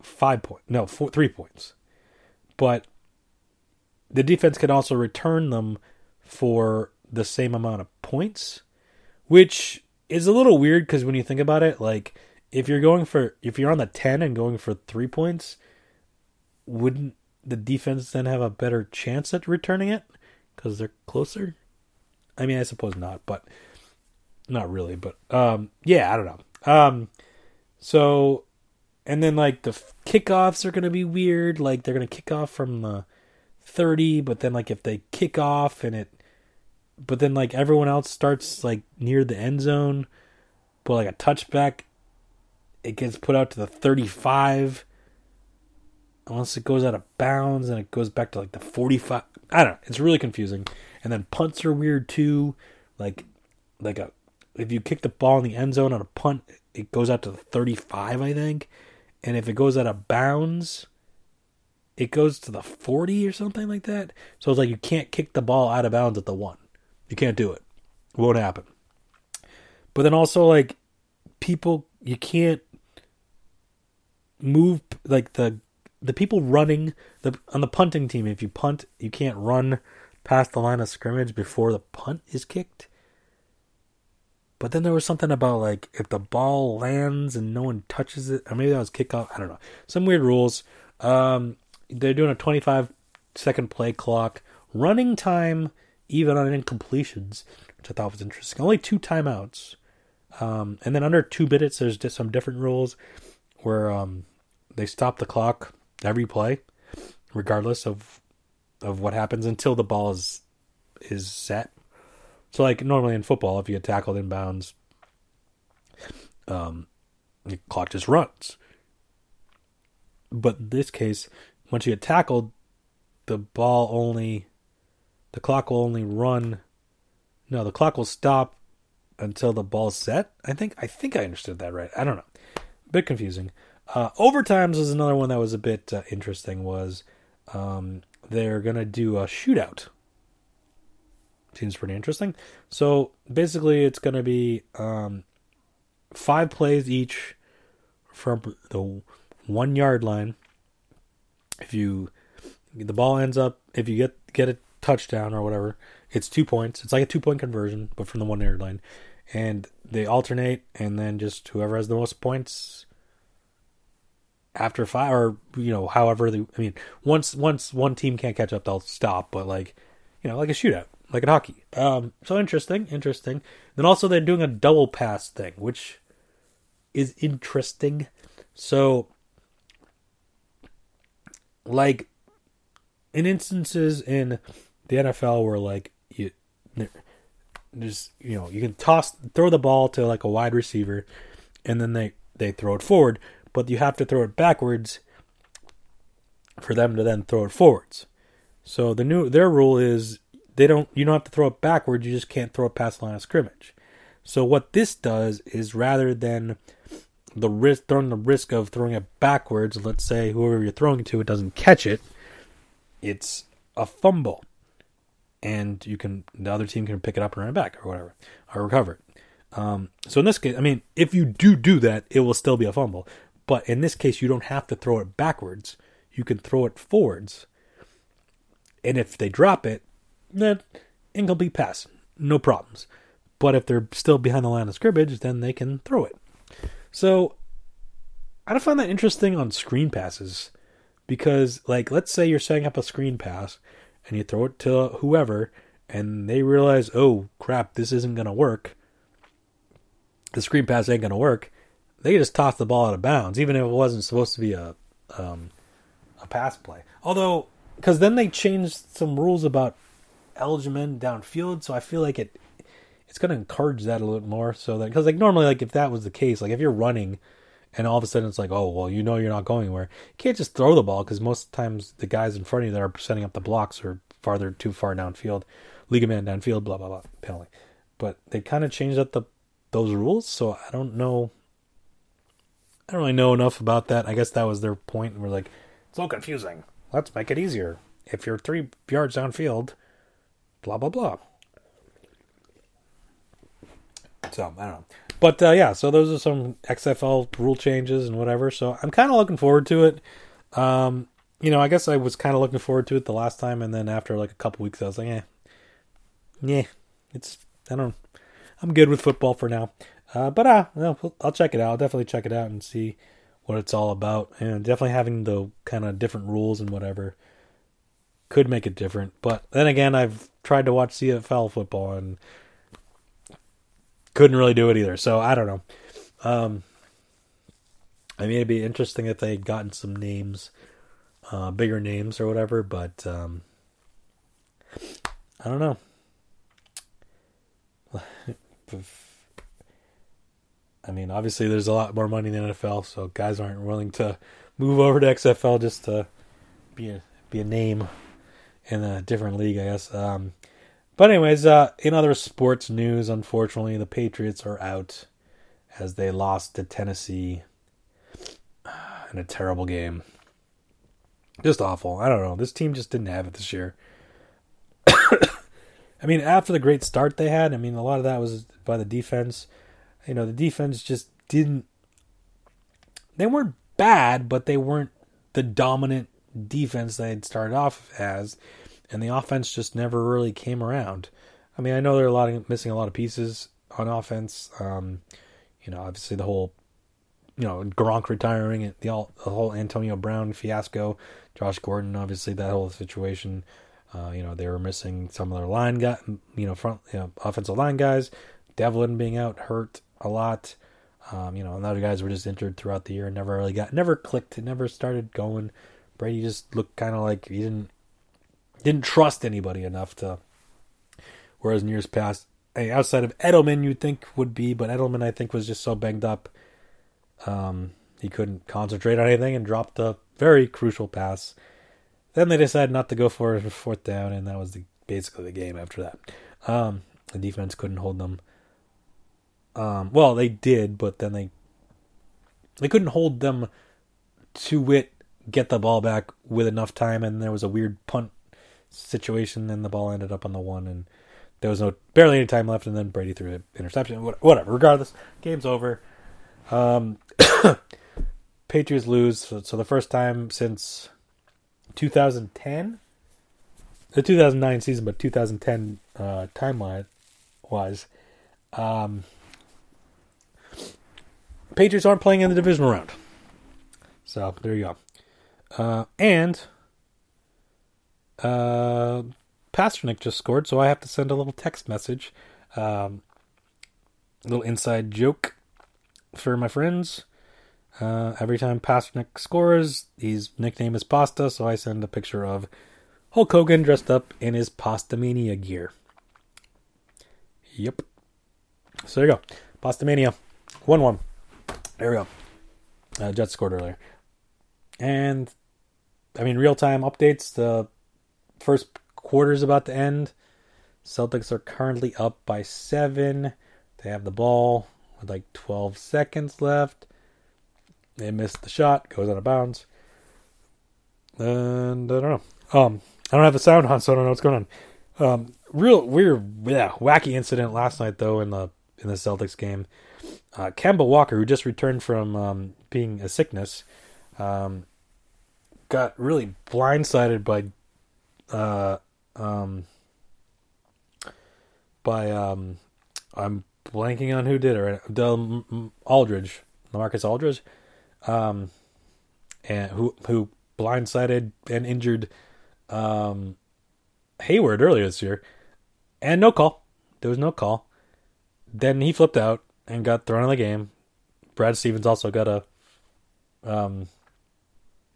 five point no four three points. But the defense can also return them for the same amount of points, which is a little weird because when you think about it, like if you're going for if you're on the 10 and going for 3 points, wouldn't the defense then have a better chance at returning it cuz they're closer? I mean, I suppose not, but not really, but um yeah, I don't know. Um so and then like the kickoffs are to be weird, like they're to kick off from the 30, but then like if they kick off and it but then like everyone else starts like near the end zone, but like a touchback it gets put out to the 35 unless it goes out of bounds and it goes back to like the 45 i don't know it's really confusing. And then punts are weird too. Like like a if you kick the ball in the end zone on a punt it goes out to the 35 i think. And if it goes out of bounds it goes to the 40 or something like that. So it's like you can't kick the ball out of bounds at the one. You can't do it, it won't happen. But then also like people you can't move like the the people running the on the punting team if you punt you can't run past the line of scrimmage before the punt is kicked. But then there was something about like if the ball lands and no one touches it or maybe that was kickoff i don't know. Some weird rules. Um they're doing a 25 second play clock running time even on incompletions which i thought was interesting. Only two timeouts. Um, and then under two minutes there's just some different rules where um, they stop the clock every play, regardless of of what happens until the ball is is set. So like normally in football, if you get tackled in bounds, um, the clock just runs. But in this case, once you get tackled, the ball only, the clock will only run. No, the clock will stop until the ball's set. I think I think I understood that right. I don't know. A bit confusing. Uh, overtimes was another one that was a bit uh, interesting. Was um, they're gonna do a shootout? Seems pretty interesting. So basically, it's gonna be um, five plays each from the one yard line. If you the ball ends up, if you get get a touchdown or whatever, it's two points. It's like a two point conversion, but from the one yard line, and they alternate, and then just whoever has the most points after five or you know however the I mean once once one team can't catch up they'll stop but like you know like a shootout like in hockey. Um so interesting interesting. Then also they're doing a double pass thing which is interesting. So like in instances in the NFL where like you just you know you can toss throw the ball to like a wide receiver and then they they throw it forward but you have to throw it backwards for them to then throw it forwards. So the new their rule is they don't you don't have to throw it backwards, you just can't throw it past the line of scrimmage. So what this does is rather than the risk throwing the risk of throwing it backwards, let's say whoever you're throwing to it doesn't catch it, it's a fumble. And you can the other team can pick it up and run it back or whatever. Or recover it. Um, so in this case, I mean, if you do do that, it will still be a fumble. But in this case, you don't have to throw it backwards. You can throw it forwards. And if they drop it, then incomplete pass. No problems. But if they're still behind the line of scrimmage, then they can throw it. So I don't find that interesting on screen passes because, like, let's say you're setting up a screen pass and you throw it to whoever, and they realize, oh crap, this isn't going to work. The screen pass ain't going to work they just tossed the ball out of bounds, even if it wasn't supposed to be a um, a pass play. Although, because then they changed some rules about eligible downfield, so I feel like it it's going to encourage that a little more. So that because like normally, like if that was the case, like if you're running and all of a sudden it's like, oh well, you know you're not going anywhere, you can't just throw the ball because most times the guys in front of you that are setting up the blocks are farther too far downfield, league man downfield, blah blah blah, penalty. But they kind of changed up the those rules, so I don't know I don't really know enough about that. I guess that was their point. We're like, it's all confusing. Let's make it easier. If you're three yards downfield, blah blah blah. So I don't know, but uh, yeah. So those are some XFL rule changes and whatever. So I'm kind of looking forward to it. Um, you know, I guess I was kind of looking forward to it the last time, and then after like a couple weeks, I was like, eh, yeah, it's I don't. I'm good with football for now. Uh, but uh, I'll check it out. I'll definitely check it out and see what it's all about. And definitely having the kind of different rules and whatever could make it different. But then again, I've tried to watch CFL football and couldn't really do it either. So I don't know. Um, I mean, it'd be interesting if they had gotten some names, uh, bigger names or whatever. But um, I don't know. <sighs> I mean, obviously, there's a lot more money in the NFL, so guys aren't willing to move over to XFL just to be a be a name in a different league, I guess. Um, but anyways, uh, in other sports news, unfortunately, the Patriots are out as they lost to Tennessee in a terrible game. Just awful. I don't know. This team just didn't have it this year. <coughs> I mean, after the great start they had, I mean, a lot of that was by the defense. You know, the defense just didn't. They weren't bad, but they weren't the dominant defense they had started off as, and the offense just never really came around. I mean, I know they're a lot of missing a lot of pieces on offense. Um, you know, obviously the whole, you know, Gronk retiring, the all the whole Antonio Brown fiasco, Josh Gordon, obviously that whole situation. Uh, you know, they were missing some of their line guy, you know, front, you know, offensive line guys. Develin being out hurt a lot. Um, you know, and other guys were just injured throughout the year and never really got, never clicked, never started going. Brady just looked kind of like he didn't didn't trust anybody enough to. Whereas in years past, outside of Edelman, you'd think would be, but Edelman I think was just so banged up, um, he couldn't concentrate on anything and dropped a very crucial pass then they decided not to go for a fourth down, and that was the, basically the game after that. Um, the defense couldn't hold them. Um, well, they did, but then they they couldn't hold them to wit get the ball back with enough time, and there was a weird punt situation, and the ball ended up on the one, and there was no barely any time left, and then Brady threw an interception. Whatever. Regardless, game's over. Um, <coughs> Patriots lose, so, so the first time since 2010, the 2009 season, but 2010 uh, timeline wise, um, Patriots aren't playing in the divisional round. So there you go. Uh, and uh, Pastrnak just scored, so I have to send a little text message, um, a little inside joke for my friends. Uh, every time Pastrnak scores, his nickname is Pasta, so I send a picture of Hulk Hogan dressed up in his Pastamania gear. Yep. So there you go. Pastamania. 1 1. There we go. Uh, Jets scored earlier. And, I mean, real time updates. The first quarter is about to end. Celtics are currently up by 7. They have the ball with like 12 seconds left. They missed the shot, goes out of bounds. And I don't know. Um, I don't have the sound on, so I don't know what's going on. Um, real weird, yeah, wacky incident last night though in the in the Celtics game. Uh, Kemba Walker, who just returned from um, being a sickness, um, got really blindsided by uh, um, by um, I'm blanking on who did it. Right? Del Aldridge, Marcus Aldridge um, and who who blindsided and injured um, Hayward earlier this year, and no call. There was no call. Then he flipped out and got thrown of the game. Brad Stevens also got a. Um,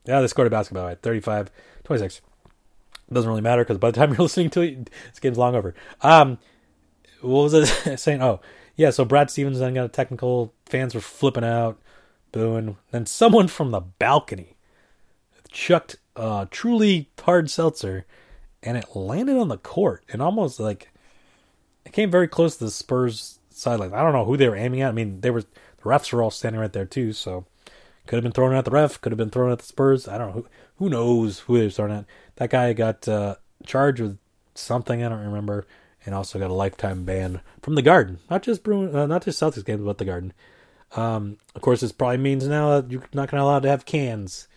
yeah, they scored a basketball right 35 26. Doesn't really matter because by the time you're <laughs> listening to it, this game's long over. Um, what was I <laughs> saying? Oh, yeah. So Brad Stevens then got a technical. Fans were flipping out booing. Then someone from the balcony chucked a truly hard seltzer, and it landed on the court and almost like it came very close to the Spurs sideline. I don't know who they were aiming at. I mean, they were the refs were all standing right there too, so could have been thrown at the ref, could have been thrown at the Spurs. I don't know who who knows who they were throwing at. That guy got uh, charged with something I don't remember, and also got a lifetime ban from the Garden. Not just Bruin, uh, not just Celtics games, but the Garden. Um, of course, this probably means now that you're not going to allow to have cans,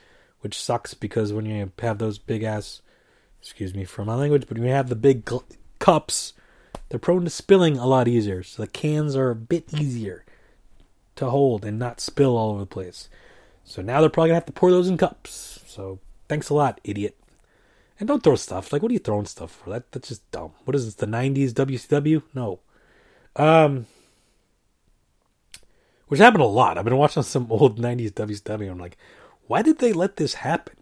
which sucks because when you have those big ass, excuse me for my language, but when you have the big cups, they're prone to spilling a lot easier. So the cans are a bit easier to hold and not spill all over the place. So now they're probably gonna have to pour those in cups. So thanks a lot, idiot. And don't throw stuff. Like, what are you throwing stuff for? That that's just dumb. What is this? The '90s WCW? No. Um, which happened a lot. I've been watching some <laughs> old '90s WCW. I'm like, why did they let this happen?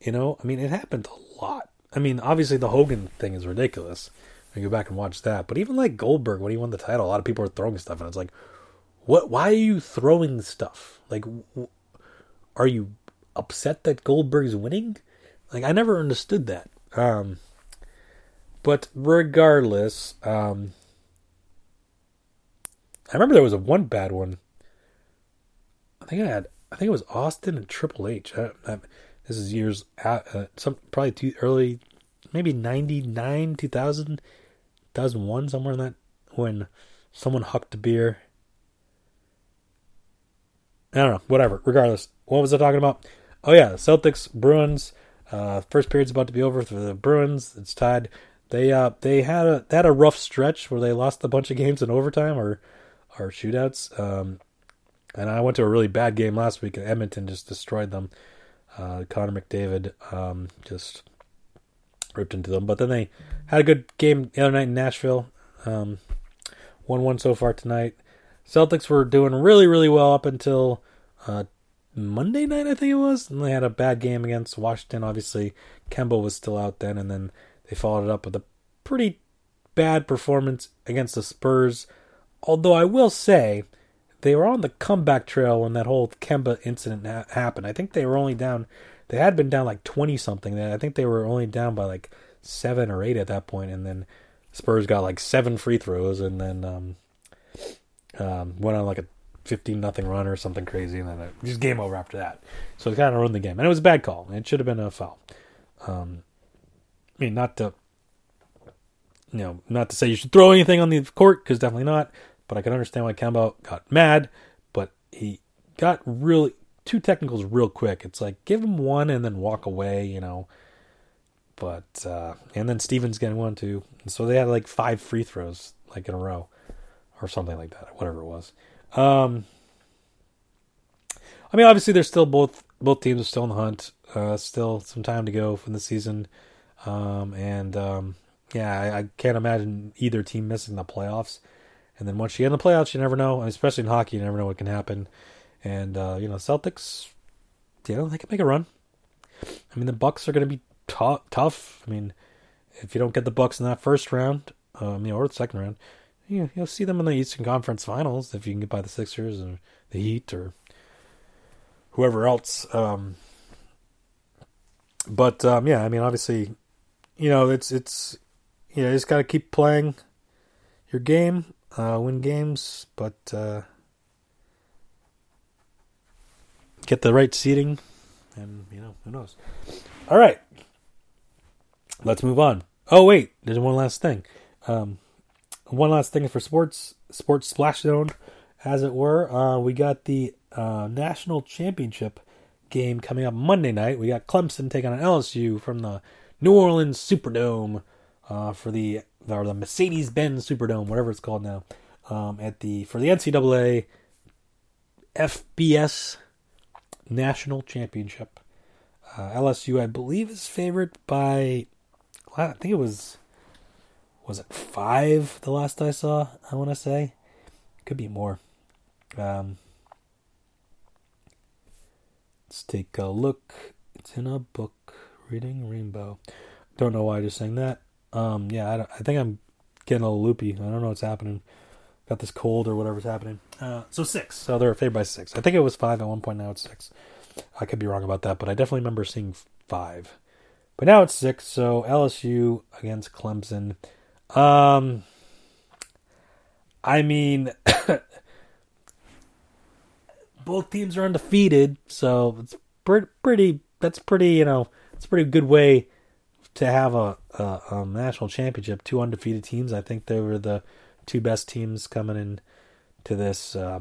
You know, I mean, it happened a lot. I mean, obviously the Hogan thing is ridiculous. I go back and watch that. But even like Goldberg, when he won the title, a lot of people are throwing stuff, and it's like, what? Why are you throwing stuff? Like, are you upset that Goldberg's winning? Like, I never understood that. Um, but regardless, um, I remember there was a one bad one. I think I had, I think it was Austin and Triple H. I, I, this is years uh, some probably too early, maybe ninety nine, 2000, 2001, somewhere in that when someone hucked a beer. I don't know, whatever. Regardless, what was I talking about? Oh yeah, Celtics Bruins. Uh, first period's about to be over for the Bruins. It's tied. They uh they had a they had a rough stretch where they lost a bunch of games in overtime or or shootouts. Um, and I went to a really bad game last week, and Edmonton just destroyed them. Uh, Connor McDavid um, just ripped into them. But then they had a good game the other night in Nashville. Um, 1 1 so far tonight. Celtics were doing really, really well up until uh, Monday night, I think it was. And they had a bad game against Washington. Obviously, Kemba was still out then. And then they followed it up with a pretty bad performance against the Spurs. Although I will say, they were on the comeback trail when that whole Kemba incident ha- happened. I think they were only down, they had been down like 20 something. I think they were only down by like seven or eight at that point, and then Spurs got like seven free throws, and then um, um, went on like a 15 nothing run or something crazy, and then it just game over after that. So it kind of ruined the game, and it was a bad call. It should have been a foul. Um, I mean, not to you know, not to say you should throw anything on the court because definitely not. But I can understand why Kemba got mad, but he got really two technicals real quick. It's like give him one and then walk away, you know. But uh and then Stevens getting one too. So they had like five free throws like in a row or something like that, whatever it was. Um I mean obviously they're still both both teams are still in the hunt. Uh still some time to go from the season. Um and um yeah, I, I can't imagine either team missing the playoffs. And then once you get in the playoffs, you never know. Especially in hockey, you never know what can happen. And uh, you know, Celtics, you know, they can make a run. I mean, the Bucks are going to be tough. I mean, if you don't get the Bucks in that first round, um, you know, or the second round, you you'll see them in the Eastern Conference Finals if you can get by the Sixers or the Heat or whoever else. Um, but um, yeah, I mean, obviously, you know, it's it's you know, you just got to keep playing your game uh, win games, but uh, get the right seating, and you know who knows. All right, let's move on. Oh wait, there's one last thing. Um, one last thing for sports, sports splashdown, as it were. Uh, we got the uh, national championship game coming up Monday night. We got Clemson taking on LSU from the New Orleans Superdome uh, for the or the Mercedes Benz Superdome, whatever it's called now, um, at the for the NCAA FBS National Championship. Uh, LSU, I believe, is favored by I think it was was it five the last I saw. I want to say could be more. Um, let's take a look. It's in a book. Reading Rainbow. Don't know why I just sang that. Um, yeah, I, I, think I'm getting a little loopy. I don't know what's happening. Got this cold or whatever's happening. Uh, so six. So they're favored by six. I think it was five at one point. Now it's six. I could be wrong about that, but I definitely remember seeing five. But now it's six. So LSU against Clemson. Um, I mean, <coughs> both teams are undefeated, so it's pretty, pretty. That's pretty. You know, it's a pretty good way to have a, a, a, national championship, two undefeated teams. I think they were the two best teams coming in to this uh,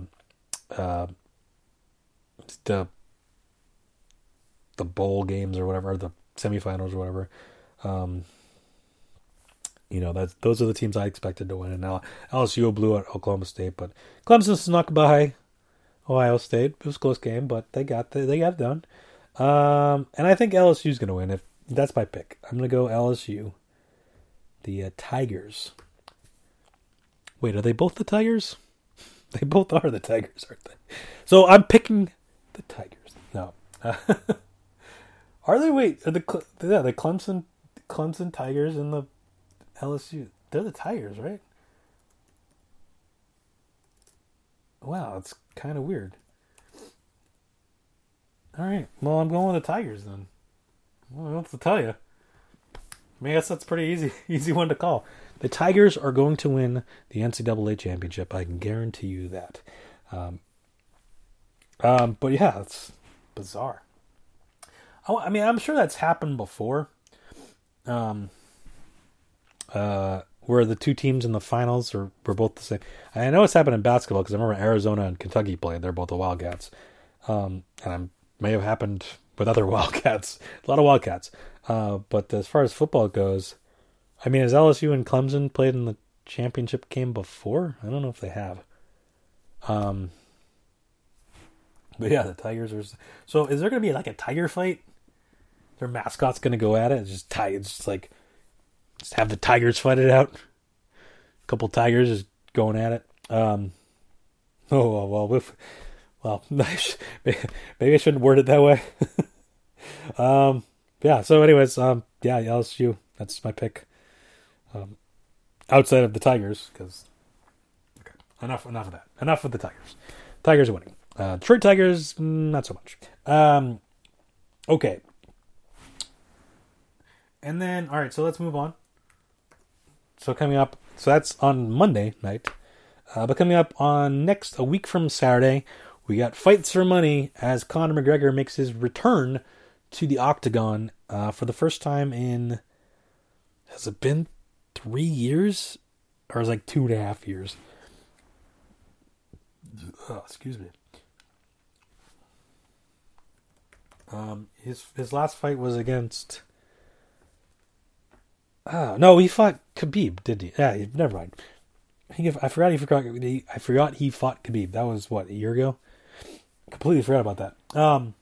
uh, the the bowl games or whatever, the semifinals or whatever. Um, you know that's those are the teams I expected to win. And now LSU blew out Oklahoma State, but Clemson snuck by Ohio State. It was a close game, but they got the, they got it done. Um, and I think LSU's going to win. If that's my pick, I'm going to go LSU. The uh, Tigers. Wait, are they both the Tigers? <laughs> They both are the Tigers, aren't they? So I'm picking the Tigers. No. <laughs> are they? Wait, are the yeah, the Clemson Clemson Tigers and the LSU. They're the Tigers, right? Wow, it's kind of weird. All right. Well, I'm going with the Tigers then. Well, else to tell you? I guess that's pretty easy, <laughs> easy one to call. The Tigers are going to win the NCAA championship. I can guarantee you that. Um, um, but yeah, it's bizarre. I, I mean, I'm sure that's happened before. Um, uh, where the two teams in the finals are were both the same. I know it's happened in basketball because I remember Arizona and Kentucky played. They're both the Wildcats, um, and I may have happened with other <laughs> Wildcats. A lot of Wildcats. Uh, but as far as football goes, I mean, has LSU and Clemson played in the championship game before? I don't know if they have. Um, but yeah, the Tigers are. So, is there going to be like a tiger fight? Their mascot's to go at it. It's just tigers, just like just have the tigers fight it out. A couple tigers just going at it. Um, <laughs> oh well, well, well, <laughs> maybe I shouldn't word it that way. <laughs> um, yeah. So, anyways, um, yeah, LSU. That's my pick. Um, outside of the Tigers, because okay, enough, enough of that. Enough with the Tigers. Tigers are winning. Uh, Detroit Tigers, mm, not so much. Um, okay. And then, all right. So let's move on. So coming up, so that's on Monday night. Uh, but coming up on next a week from Saturday, we got fights for money as Conor McGregor makes his return to the octagon uh, for the first time in. Has it been three years, or is like two and a half years? Oh, excuse me. Um, his his last fight was against. Ah, no, he fought Khabib, didn't he? Yeah, never mind. I, forgot he forgot. I forgot he fought Khabib. That was what a year ago. Completely forgot about that. Um,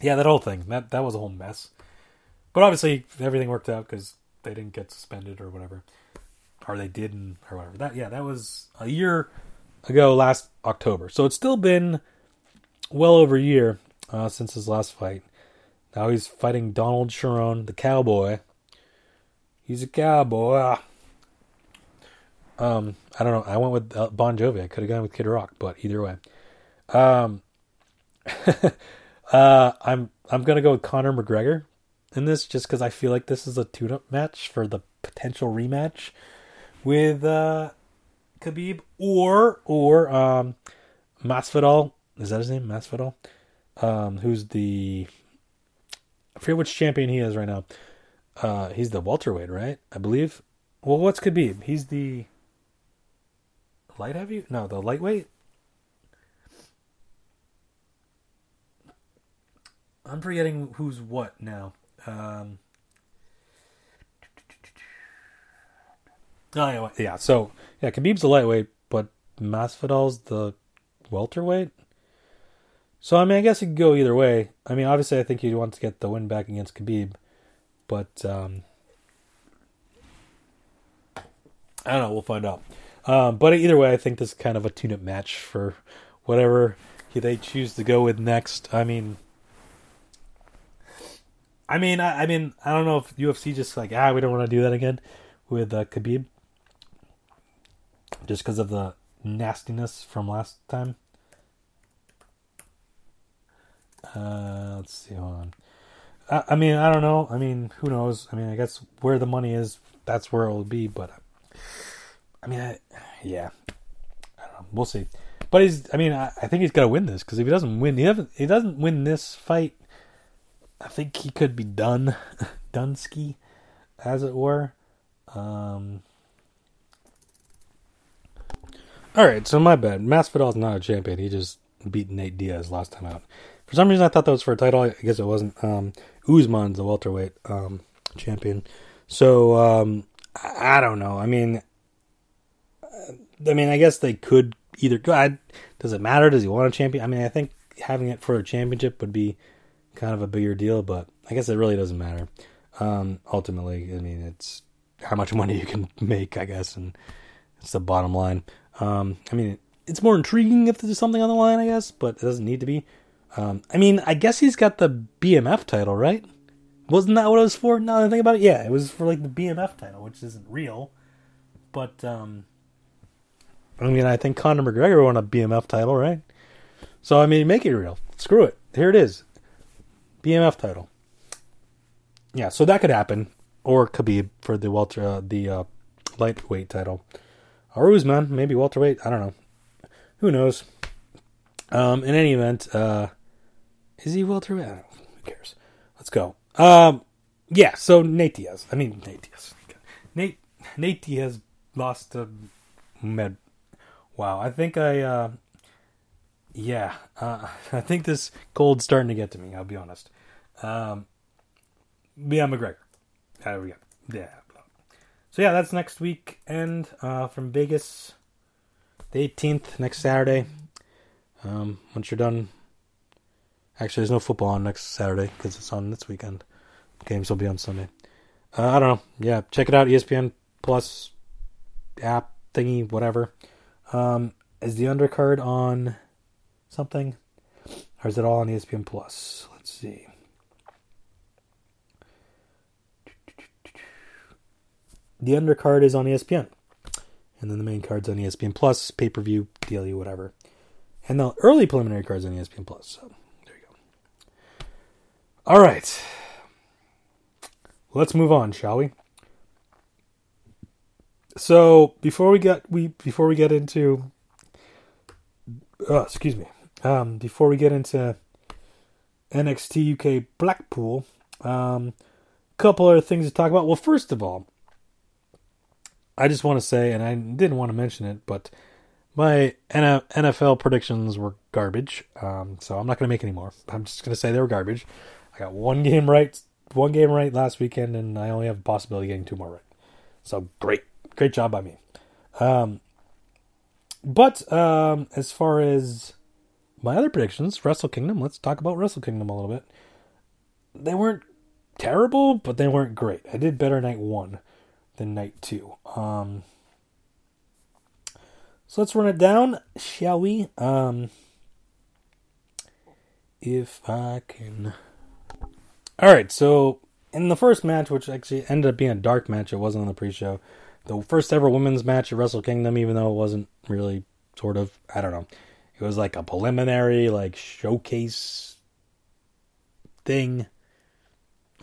yeah, that whole thing that that was a whole mess. But obviously, everything worked out because they didn't get suspended or whatever, or they didn't or whatever. That yeah, that was a year ago, last October. So it's still been well over a year uh, since his last fight. Now he's fighting Donald Cerrone, the cowboy. He's a cowboy. Um, I don't know. I went with uh, Bon Jovi. I could have gone with Kid Rock, but either way. Um, <laughs> uh, I'm I'm gonna go with Conor McGregor in this just because I feel like this is a tune-up match for the potential rematch with uh, Khabib or or um, Masvidal. Is that his name? Masvidal. Um, who's the? I forget which champion he is right now. Uh, he's the welterweight, right? I believe. Well, what's Khabib? He's the light heavy? No, the lightweight. I'm forgetting who's what now. Um, oh, yeah, yeah. So yeah, Khabib's the lightweight, but Masvidal's the welterweight. So I mean, I guess it could go either way. I mean, obviously, I think he'd want to get the win back against Khabib, but um, I don't know. We'll find out. Um, but either way, I think this is kind of a tune-up match for whatever they choose to go with next. I mean, I mean, I, I, mean, I don't know if UFC just like ah, we don't want to do that again with uh, Khabib, just because of the nastiness from last time. Uh, let's see, hold on. I, I, mean, I don't know. I mean, who knows? I mean, I guess where the money is, that's where it will be. But I mean, I, yeah, I don't know. We'll see. But he's. I mean, I, I think he's got to win this because if he doesn't win, he doesn't. He doesn't win this fight I think he could be done, <laughs> Dunsky, as it were. Um, all right, so my bad. Masvidal's not a champion. He just beat Nate Diaz last time out. For some reason, I thought that was for a title. I guess it wasn't. Um, Usman's the welterweight um, champion. So um, I, don't know. I mean, I mean, I guess they could either go. I, does it matter? Does he want a champion? I mean, I think having it for a championship would be kind of a bigger deal, but I guess it really doesn't matter. Um, ultimately, I mean, it's how much money you can make, I guess, and it's the bottom line. Um, I mean, it's more intriguing if there's something on the line, I guess, but it doesn't need to be. Um, I mean, I guess he's got the BMF title, right? Wasn't that what it was for? Now that I think about it, yeah, it was for like the BMF title, which isn't real. But um, I mean, I think Conor McGregor won a BMF title, right? So I mean, make it real. Screw it. Here it is. BMF title. Yeah, so that could happen, or Khabib for the welter, uh, the uh, lightweight title, or Usman, maybe welterweight. I don't know. Who knows? Um, in any event, uh, is he welterweight? Who cares? Let's go. Um, yeah. So Nate Diaz. I mean Nate Diaz. Nate Nate Diaz lost to Med. Wow. I think I. Uh, yeah. Uh, <laughs> I think this cold's starting to get to me. I'll be honest. Um, yeah, McGregor. There we go. Yeah. So yeah, that's next week and uh, from Vegas, the 18th next Saturday. Um, once you're done, actually, there's no football on next Saturday because it's on this weekend. Games will be on Sunday. Uh, I don't know. Yeah, check it out. ESPN Plus app thingy, whatever. Um, is the undercard on something, or is it all on ESPN Plus? Let's see. the undercard is on ESPN. And then the main card's on ESPN Plus, pay per view, DLU, whatever. And the early preliminary card's on ESPN Plus. So. All right. Let's move on, shall we? So before we get we before we get into uh, excuse me. Um, before we get into NXT UK Blackpool, um, a couple other things to talk about. Well, first of all, I just want to say, and I didn't want to mention it, but my NFL predictions were garbage. Um, so I'm not going to make any more. I'm just going to say they were garbage. I got one game right, one game right last weekend, and I only have a possibility of getting two more right. So great, great job by me. Um, but um, as far as my other predictions, Wrestle Kingdom, let's talk about Wrestle Kingdom a little bit. They weren't terrible, but they weren't great. I did better night one than night two. Um, so let's run it down, shall we? Um, if I can. All right, so in the first match, which actually ended up being a dark match, it wasn't on the pre-show. The first ever women's match at Wrestle Kingdom, even though it wasn't really sort of, I don't know, it was like a preliminary, like showcase thing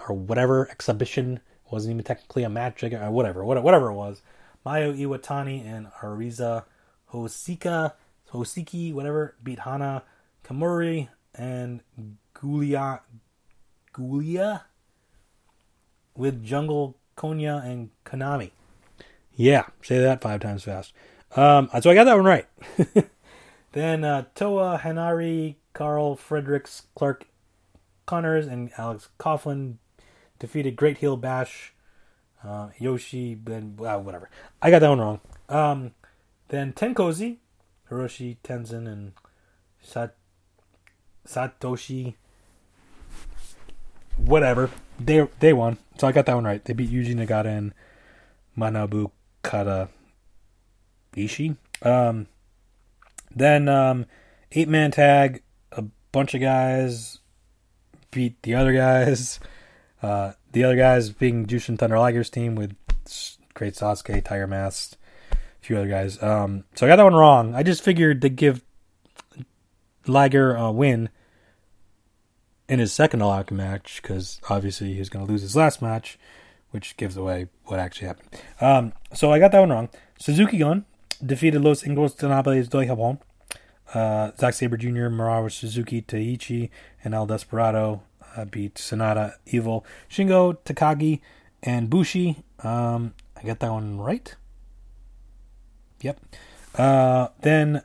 or whatever exhibition wasn't even technically a match, uh, whatever, whatever it was. Mayu Iwatani and Arisa Hosika, Hosiki, whatever, beat Hana Kimura and Giulia, Giulia with Jungle Kyona and Konami. Yeah, say that five times fast. Um, so I got that one right. <laughs> then uh, Toa Henare, Karl Fredericks, Clark Connors, and Alex Coughlin defeated Great Heel Bash, uh, Yoshi, then uh, whatever. I got that one wrong. Um, then TenCozy, Hiroshi Tenzan, and Sat- Satoshi, whatever. They they won, so I got that one right. They beat Yuji Nagata and Manabu Kata Ishii. Um, then um, eight man tag, a bunch of guys beat the other guys. <laughs> Uh, the other guys being Jushin Thunder Liger's team with Great Sasuke, Tiger Mask, a few other guys. Um, so I got that one wrong. I just figured to give Liger a win in his second All match because obviously he's going to lose his last match, which gives away what actually happened. Um, so I got that one wrong. Suzuki Gun defeated Los Ingobernables de Japón. Uh, Zack Sabre Jr., Marawa Suzuki, Taichi, and El Desperado uh, beat Sanada, Evil, Shingo, Takagi, and Bushi. Um, I got that one right. Yep. Uh, then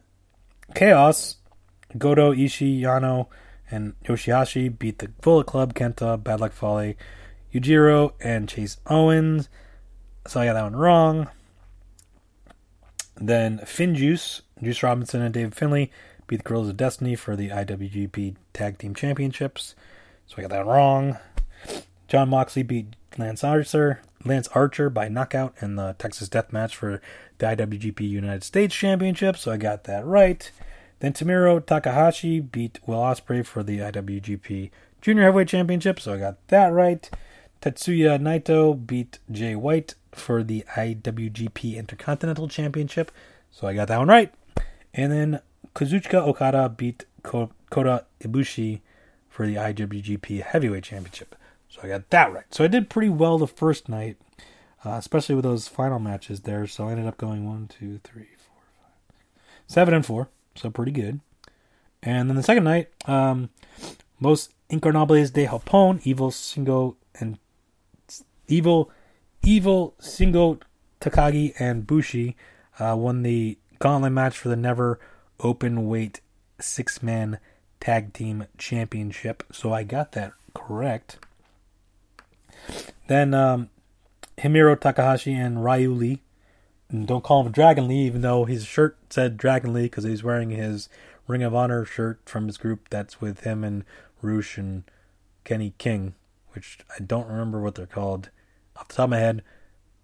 Chaos, Goto, Ishii, Yano, and Yoshihashi beat the Bullet Club, Kenta, Bad Luck Fale, Yujiro, and Chase Owens. So I got that one wrong. Then Finn Juice, Robinson and Dave Finlay beat the Guerrillas of Destiny for the IWGP Tag Team Championships. So I got that wrong. John Moxley beat Lance Archer, Lance Archer by knockout in the Texas Death Match for the IWGP United States Championship. So I got that right. Then Tamiro Takahashi beat Will Ospreay for the IWGP Junior Heavyweight Championship. So I got that right. Tetsuya Naito beat Jay White for the IWGP Intercontinental Championship. So I got that one right. And then Kazuchika Okada beat Kota Ibushi for the IWGP Heavyweight Championship. So I got that right. So I did pretty well the first night, uh, especially with those final matches there. So I ended up going one, two, three, four, five, seven, and four. So pretty good. And then the second night, um, Los Ingobernables de Japón, Evil Shingo and Evil Evil Shingo Takagi and Bushi uh, won the gauntlet match for the never open weight six man tag team championship. So I got that correct. Then um, Himiro Takahashi and Ryu Lee. Don't call him Dragon Lee, even though his shirt said Dragon Lee because he's wearing his Ring of Honor shirt from his group that's with him and Rush and Kenny King, which I don't remember what they're called off the top of my head,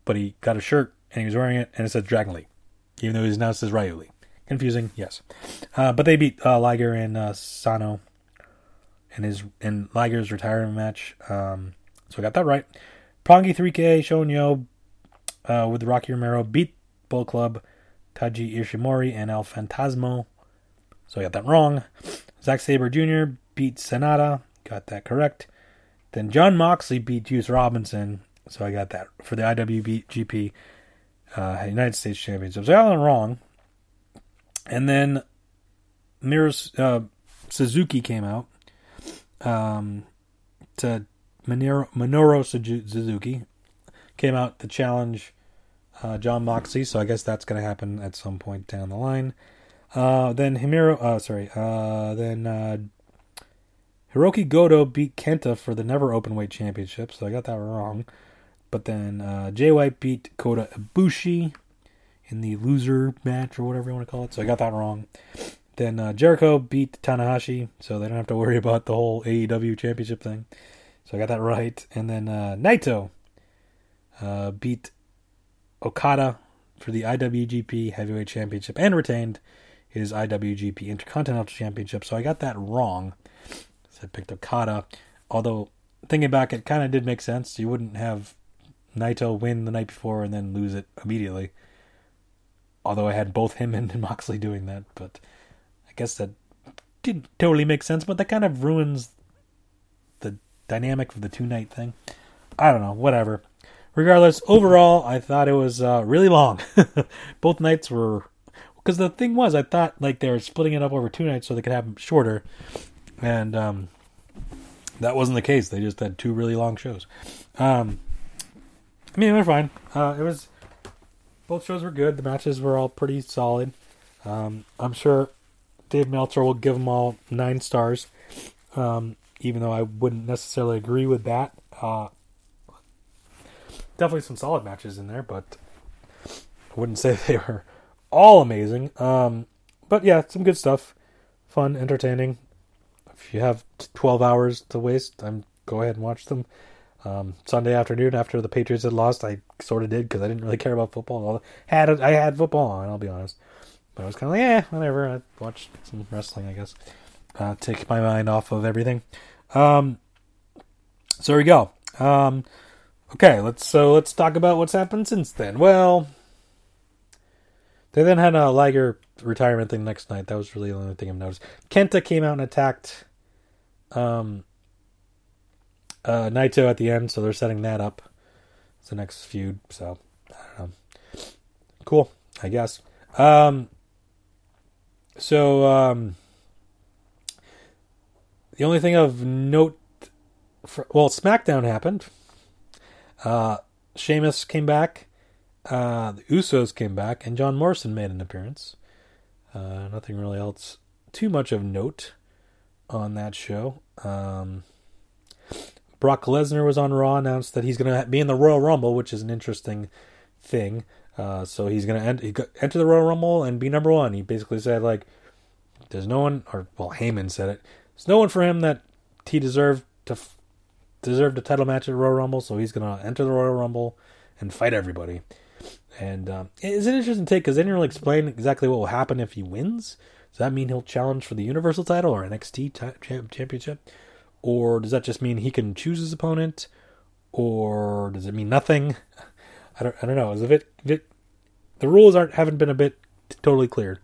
but he got a shirt and he was wearing it and it said Dragon Lee, even though he now says Ryu Lee. Confusing, yes. Uh, but they beat uh, Liger and uh, Sano in his in Liger's retirement match. Um, so I got that right. Roppongi 3K Shonyo uh, with Rocky Romero beat Bullet Club, Taiji Ishimori, and El Phantasmo. So I got that wrong. Zack Sabre Jr. beat Sanada. Got that correct. Then John Moxley beat Juice Robinson. So I got that for the IWGP uh, United States Championship. So I got that wrong. And then Miros, uh, Suzuki came out um, to Minoru, Minoru Suzuki came out to challenge uh, John Moxley, so I guess that's going to happen at some point down the line. Uh, then Himiro, uh, sorry, uh, then uh, Hiroki Goto beat Kenta for the Never Openweight Championship, so I got that wrong. But then uh, Jay White beat Kota Ibushi in the loser match or whatever you want to call it, so I got that wrong. Then uh, Jericho beat Tanahashi, so they don't have to worry about the whole AEW championship thing. So I got that right. And then Naito beat Okada for the IWGP Heavyweight Championship and retained his IWGP Intercontinental Championship. So I got that wrong. So I picked Okada. Although thinking back, it kind of did make sense. You wouldn't have Naito win the night before and then lose it immediately. Although I had both him and <laughs> Moxley doing that, but I guess that didn't totally make sense. But that kind of ruins the dynamic of the two night thing. I don't know, whatever. Regardless, overall, I thought it was uh, really long. <laughs> Both nights were because the thing was, I thought like they were splitting it up over two nights so they could have them shorter, and um, that wasn't the case. They just had two really long shows. Um, I mean, they're fine. Uh, it was both shows were good. The matches were all pretty solid. Um, I'm sure Dave Meltzer will give them all nine stars. Um, even though I wouldn't necessarily agree with that. Uh, definitely some solid matches in there, but I wouldn't say <laughs> they were all amazing. Um, but yeah, some good stuff. Fun, entertaining. If you have 12 hours to waste, I'm go ahead and watch them. Um, Sunday afternoon after the Patriots had lost, I sort of did because I didn't really care about football. Had I had football on, I'll be honest, but I was kind of like, yeah, whatever. I watched some wrestling, I guess. Uh, take my mind off of everything. Um, so there we go. Um, okay, let's so let's talk about what's happened since then. Well, they then had a Liger retirement thing next night. That was really the only thing I've noticed. Kenta came out and attacked um, uh, Naito at the end, so they're setting that up. It's the next feud. So I don't know. Cool, I guess. Um, so um, the only thing of note, for, well, SmackDown happened. Uh, Sheamus came back. Uh, the Usos came back, and John Morrison made an appearance. Uh, nothing really else too much of note on that show. Um, Brock Lesnar was on Raw, announced that he's going to be in the Royal Rumble, which is an interesting thing. Uh, so he's gonna enter the Royal Rumble and be number one. He basically said like, "There's no one," or well, Heyman said it. There's no one for him that he deserved to deserved a title match at Royal Rumble. So he's gonna enter the Royal Rumble and fight everybody. And um, it's an interesting take because they didn't really explain exactly what will happen if he wins. Does that mean he'll challenge for the Universal title or NXT t- championship? Or does that just mean he can choose his opponent? Or does it mean nothing? <laughs> I don't, I don't know. Is a bit, bit, the rules aren't haven't been a bit totally cleared,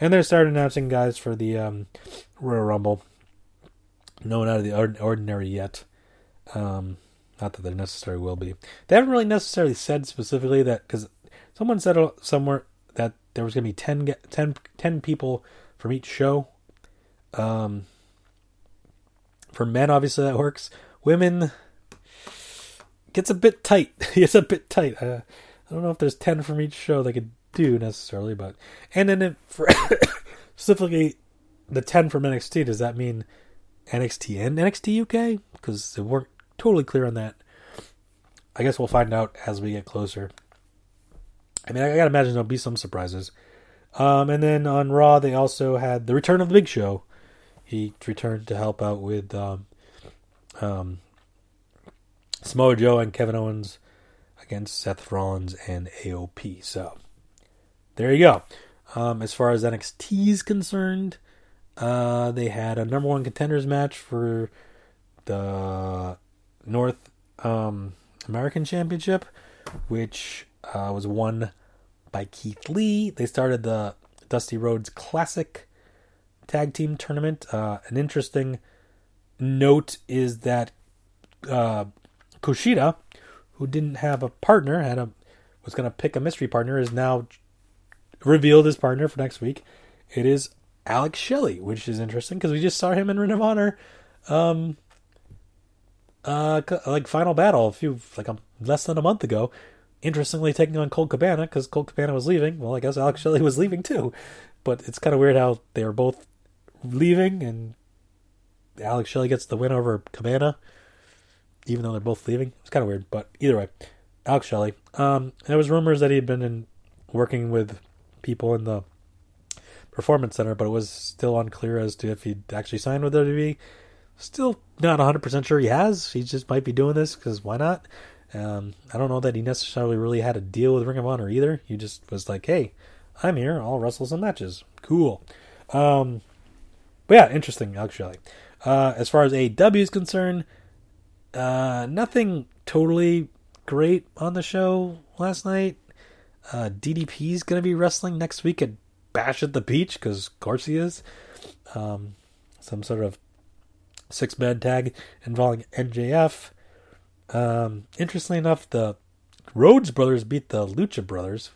and they're starting announcing guys for the um, Royal Rumble. No one out of the ordinary yet. Um, not that there necessarily will be. They haven't really necessarily said specifically that because someone said somewhere that there was going to be 10, 10, 10 people from each show. Um, for men, obviously that works. Women gets a bit tight. <laughs> it's a bit tight. Uh, I don't know if there's ten from each show they could do necessarily, but and then it, for <coughs> specifically the ten from NXT. Does that mean NXT and NXT UK? Because they weren't totally clear on that. I guess we'll find out as we get closer. I mean, I gotta imagine there'll be some surprises. Um, and then on Raw, they also had the return of the Big Show. He returned to help out with um, um, Samoa Joe and Kevin Owens against Seth Rollins and AOP. So there you go. Um, as far as NXT is concerned, uh, they had a number one contenders match for the North um, American Championship, which uh, was won by Keith Lee. They started the Dusty Rhodes Classic Tag Team Tournament. Uh, an interesting note is that uh, Kushida, who didn't have a partner, had a was going to pick a mystery partner, is now revealed his partner for next week. It is Alex Shelley, which is interesting because we just saw him in Ring of Honor, um, uh, like Final Battle a few like a, less than a month ago. Interestingly, taking on Colt Cabana because Colt Cabana was leaving. Well, I guess Alex Shelley was leaving too, but it's kind of weird how they were both leaving and Alex Shelley gets the win over Cabana even though they're both leaving. It's kind of weird, but either way, Alex Shelley. Um, there was rumors that he had been in working with people in the performance center, but it was still unclear as to if he'd actually signed with WWE. Still not 100% sure he has. He just might be doing this because why not? Um, I don't know that he necessarily really had a deal with Ring of Honor either. He just was like, hey, I'm here. I'll wrestle some matches. Cool. Um, but yeah, interesting, actually. Uh, as far as AEW is concerned, uh, nothing totally great on the show last night. Uh, DDP is going to be wrestling next week at Bash at the Beach because, of course, he is. Um, some sort of six man tag involving MJF. Um, interestingly enough, the Rhodes brothers beat the Lucha brothers,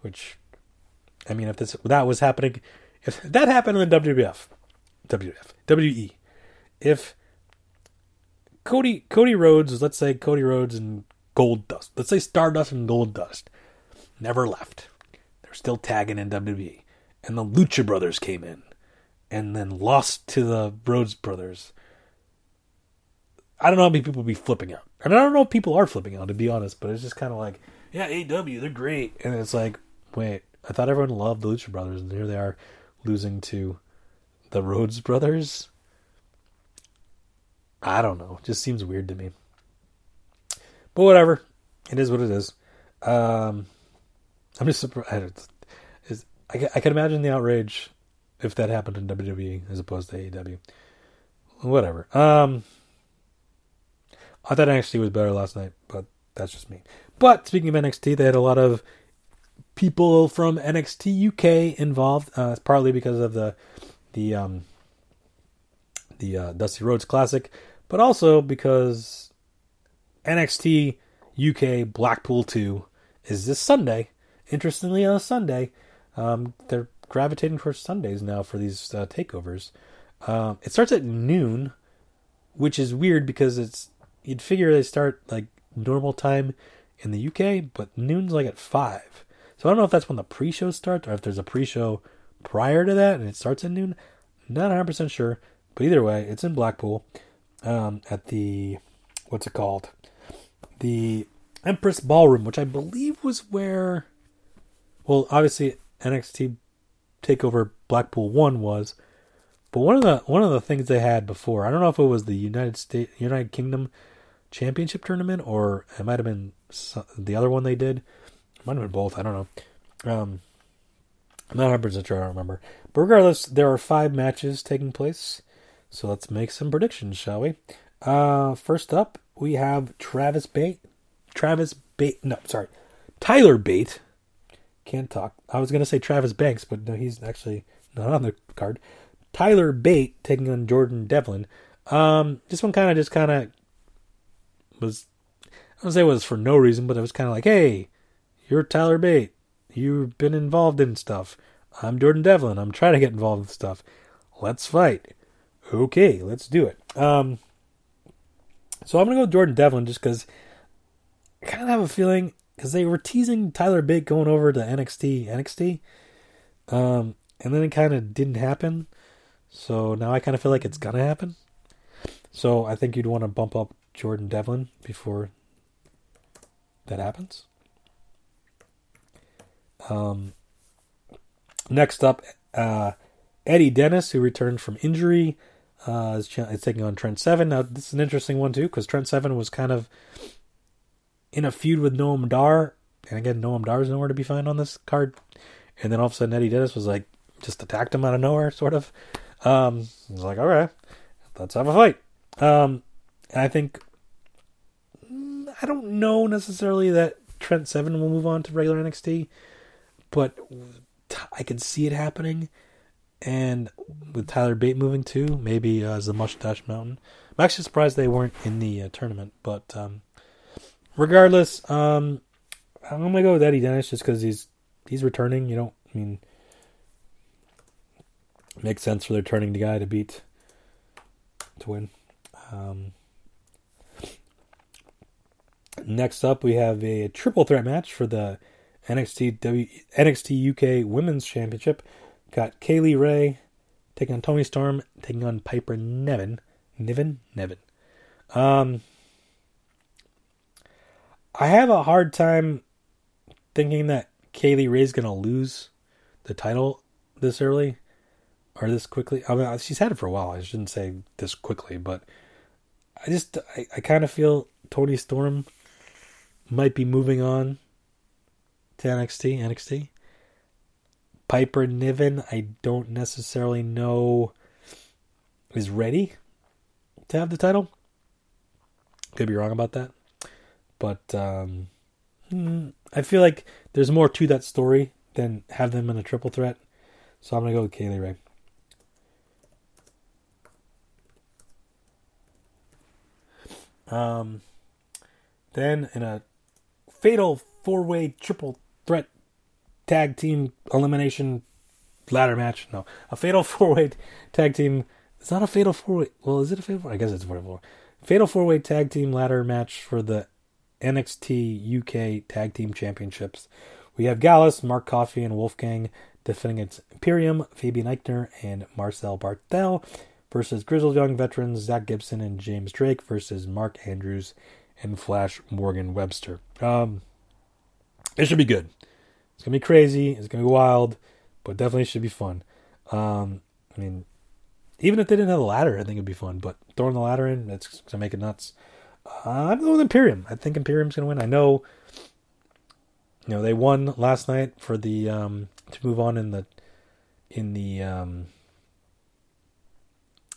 which, I mean, if this that was happening, if that happened in the WWF, WWF, WE, if Cody Cody Rhodes, let's say Cody Rhodes and Gold Dust, Let's say Stardust and Gold Dust, never left. They're still tagging in WWE. And the Lucha Brothers came in and then lost to the Rhodes Brothers. I don't know how many people would be flipping out. And I don't know if people are flipping out, to be honest, but it's just kind of like, yeah, AW, they're great. And it's like, wait, I thought everyone loved the Lucha Brothers, and here they are losing to the Rhodes Brothers. I don't know. It just seems weird to me. But whatever. It is what it is. Um, I'm just surprised. I, I can imagine the outrage if that happened in WWE as opposed to AEW. Whatever. Um, I thought NXT was better last night, but that's just me. But speaking of NXT, they had a lot of people from NXT UK involved, uh, partly because of the the um, the uh, Dusty Rhodes Classic, but also because NXT UK Blackpool 2 is this Sunday. Interestingly, on a Sunday, um, they're gravitating towards Sundays now for these uh, takeovers. Um, it starts at noon, which is weird because it's you'd figure they start like normal time in the UK, but noon's like at five. So I don't know if that's when the pre-show starts or if there's a pre-show prior to that and it starts at noon. Not 100% sure, but either way, it's in Blackpool um, at the what's it called? The Empress Ballroom, which I believe was where, well, obviously NXT Takeover Blackpool One was, but one of the one of the things they had before, I don't know if it was the United States United Kingdom Championship tournament or it might have been the other one they did. It might have been both. I don't know. Um, I'm not 100 sure. I don't remember. But regardless, there are five matches taking place. So let's make some predictions, shall we? Uh, first up, we have Travis Bate. Travis Bate. No, sorry. Tyler Bate. Can't talk. I was going to say Travis Banks, but no, he's actually not on the card. Tyler Bate taking on Jordan Devlin. Um, this one kind of just kind of was. I don't say it was for no reason, but it was kind of like, hey, you're Tyler Bate. You've been involved in stuff. I'm Jordan Devlin. I'm trying to get involved with stuff. Let's fight. Okay, let's do it. Um, so I'm gonna go with Jordan Devlin just because I kind of have a feeling because they were teasing Tyler Bate going over to NXT, NXT, um, and then it kind of didn't happen. So now I kind of feel like it's gonna happen. So I think you'd want to bump up Jordan Devlin before that happens. Um, next up, uh, Eddie Dennis, who returned from injury, uh, is, ch- is taking on Trent Seven. Now, this is an interesting one, too, because Trent Seven was kind of in a feud with Noam Dar. And again, Noam Dar is nowhere to be found on this card. And then all of a sudden, Eddie Dennis was like, just attacked him out of nowhere, sort of. Um, I was like, all right, let's have a fight. Um, and I think, I don't know necessarily that Trent Seven will move on to regular NXT but I can see it happening. And with Tyler Bate moving too, maybe uh, as the Mustache Mountain. I'm actually surprised they weren't in the uh, tournament, but um, regardless, um, I'm gonna go with Eddie Dennis just because he's he's returning. You know, I mean, makes sense for their turning the guy to beat to win. Um, next up, we have a triple threat match for the NXT W NXT UK Women's Championship. Got Kay Lee Ray taking on Toni Storm, taking on Piper Nevin. Niven? Nevin. Um, I have a hard time thinking that Kay Lee Ray is going to lose the title this early or this quickly. I mean, she's had it for a while. I shouldn't say this quickly, but I just, I, I kind of feel Toni Storm might be moving on to NXT. NXT. Piper Niven, I don't necessarily know is ready to have the title. Could be wrong about that. But um, hmm, I feel like there's more to that story than have them in a triple threat. So I'm going to go with Kay Lee Ray. Um, then in a fatal four way triple threat tag team elimination ladder match. No, a fatal <laughs> four way tag team. It's not a fatal four way. Well, is it a fatal? I guess it's fatal four. Fatal four way tag team ladder match for the NXT UK Tag Team Championships. We have Gallus, Mark Coffey, and Wolfgang defending its Imperium, Fabian Aichner, and Marcel Barthel versus Grizzled Young Veterans Zack Gibson and James Drake versus Mark Andrews and Flash Morgan Webster. Um, it should be good. It's gonna be crazy. It's gonna be wild, but definitely should be fun. Um, I mean, even if they didn't have a ladder, I think it'd be fun. But throwing the ladder in, it's gonna make it nuts. Uh, I'm going with Imperium. I think Imperium's gonna win. I know, you know, they won last night for the um, to move on in the in the um,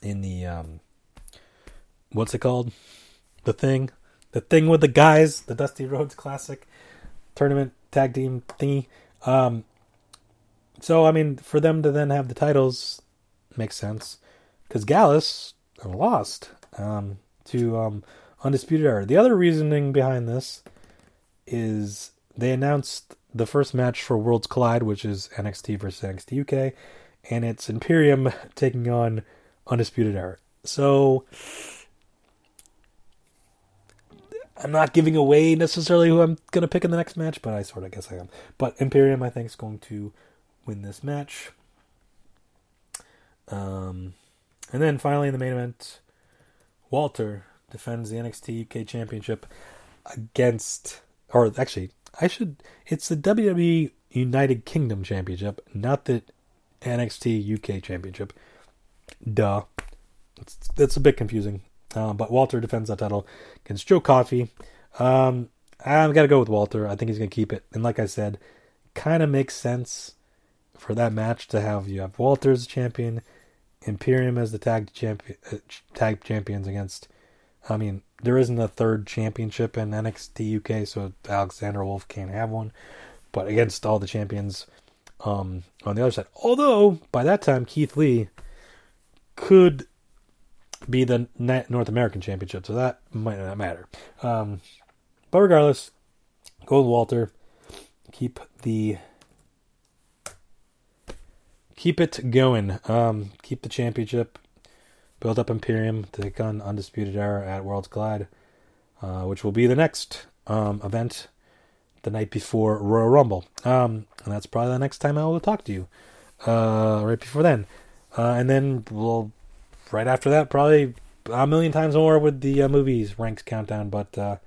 in the um, what's it called? The thing, the thing with the guys, the Dusty Rhodes Classic tournament tag team thingy. Um, so I mean, for them to then have the titles makes sense because Gallus lost um, to um, Undisputed Era. The other reasoning behind this is they announced the first match for Worlds Collide, which is NXT versus NXT UK, and it's Imperium <laughs> taking on Undisputed Era. So I'm not giving away necessarily who I'm going to pick in the next match, but I sort of guess I am. But Imperium, I think, is going to win this match. Um, and then finally in the main event, Walter defends the NXT UK Championship against or actually, I should. It's the WWE United Kingdom Championship, not the NXT UK Championship. Duh. It's, that's a bit confusing. Uh, but Walter defends that title against Joe Coffey. Um, I've got to go with Walter. I think he's going to keep it. And like I said, kind of makes sense for that match to have you have Walter as champion, Imperium as the tag champion, uh, tag champions against. I mean, there isn't a third championship in NXT UK, so Alexander Wolf can't have one. But against all the champions um, on the other side, although by that time Keith Lee could be the North American Championship, so that might not matter. Um, but regardless, go with Walter. Keep the keep it going. Um, keep the championship. Build up Imperium take on Undisputed Era at Worlds Collide, uh, which will be the next um, event the night before Royal Rumble. Um, and that's probably the next time I will talk to you. Uh, right before then. Uh, and then we'll, right after that, probably a million times more with the uh, movies ranks countdown. But uh,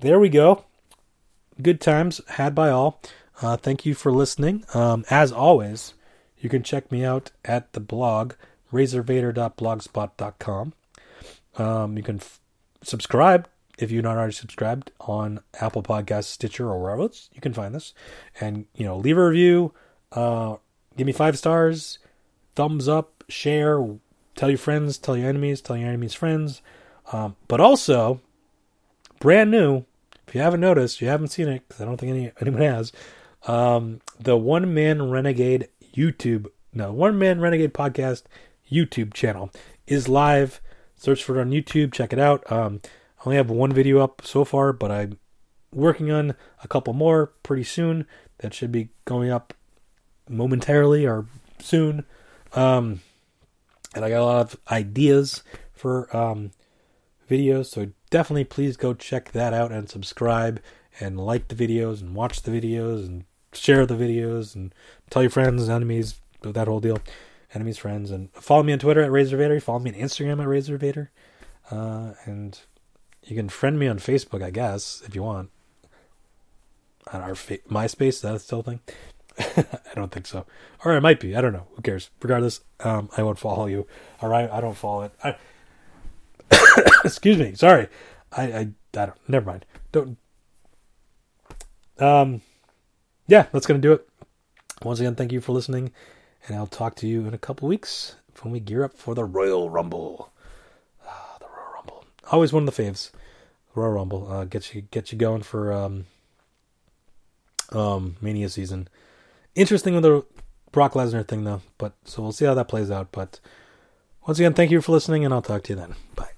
there we go. Good times had by all. Uh, thank you for listening. Um, as always, you can check me out at the blog razorvader.blogspot.com. Um, you can f- subscribe if you're not already subscribed on Apple Podcasts, Stitcher, or wherever else you can find this, and you know, leave a review. Uh, give me five stars, thumbs up, share, tell your friends, tell your enemies, tell your enemies' friends. Um, but also, brand new, if you haven't noticed, you haven't seen it, because I don't think any, anyone has, um, the One Man Renegade YouTube, no, One Man Renegade Podcast YouTube channel is live. Search for it on YouTube, check it out. Um, I only have one video up so far, but I'm working on a couple more pretty soon that should be going up momentarily or soon. Um, and I got a lot of ideas for um, videos, so definitely please go check that out and subscribe and like the videos and watch the videos and share the videos and tell your friends, and enemies, that whole deal. Enemies, friends, and follow me on Twitter at RazorVader. Follow me on Instagram at RazorVader. Uh, and you can friend me on Facebook, I guess, if you want. On our fa- MySpace, is that still thing? <laughs> I don't think so. Or it might be. I don't know. Who cares? Regardless, um, I won't follow you. All right, I don't follow it. I, <coughs> excuse me. Sorry. I, I, I don't. Never mind. Don't. Um, yeah, that's gonna do it. Once again, thank you for listening, and I'll talk to you in a couple weeks when we gear up for the Royal Rumble. Ah, the Royal Rumble. Always one of the faves. Royal Rumble. Uh, get you get you going for um, um, Mania season. Interesting with the Brock Lesnar thing though, but so we'll see how that plays out. But once again, thank you for listening, and I'll talk to you then. Bye.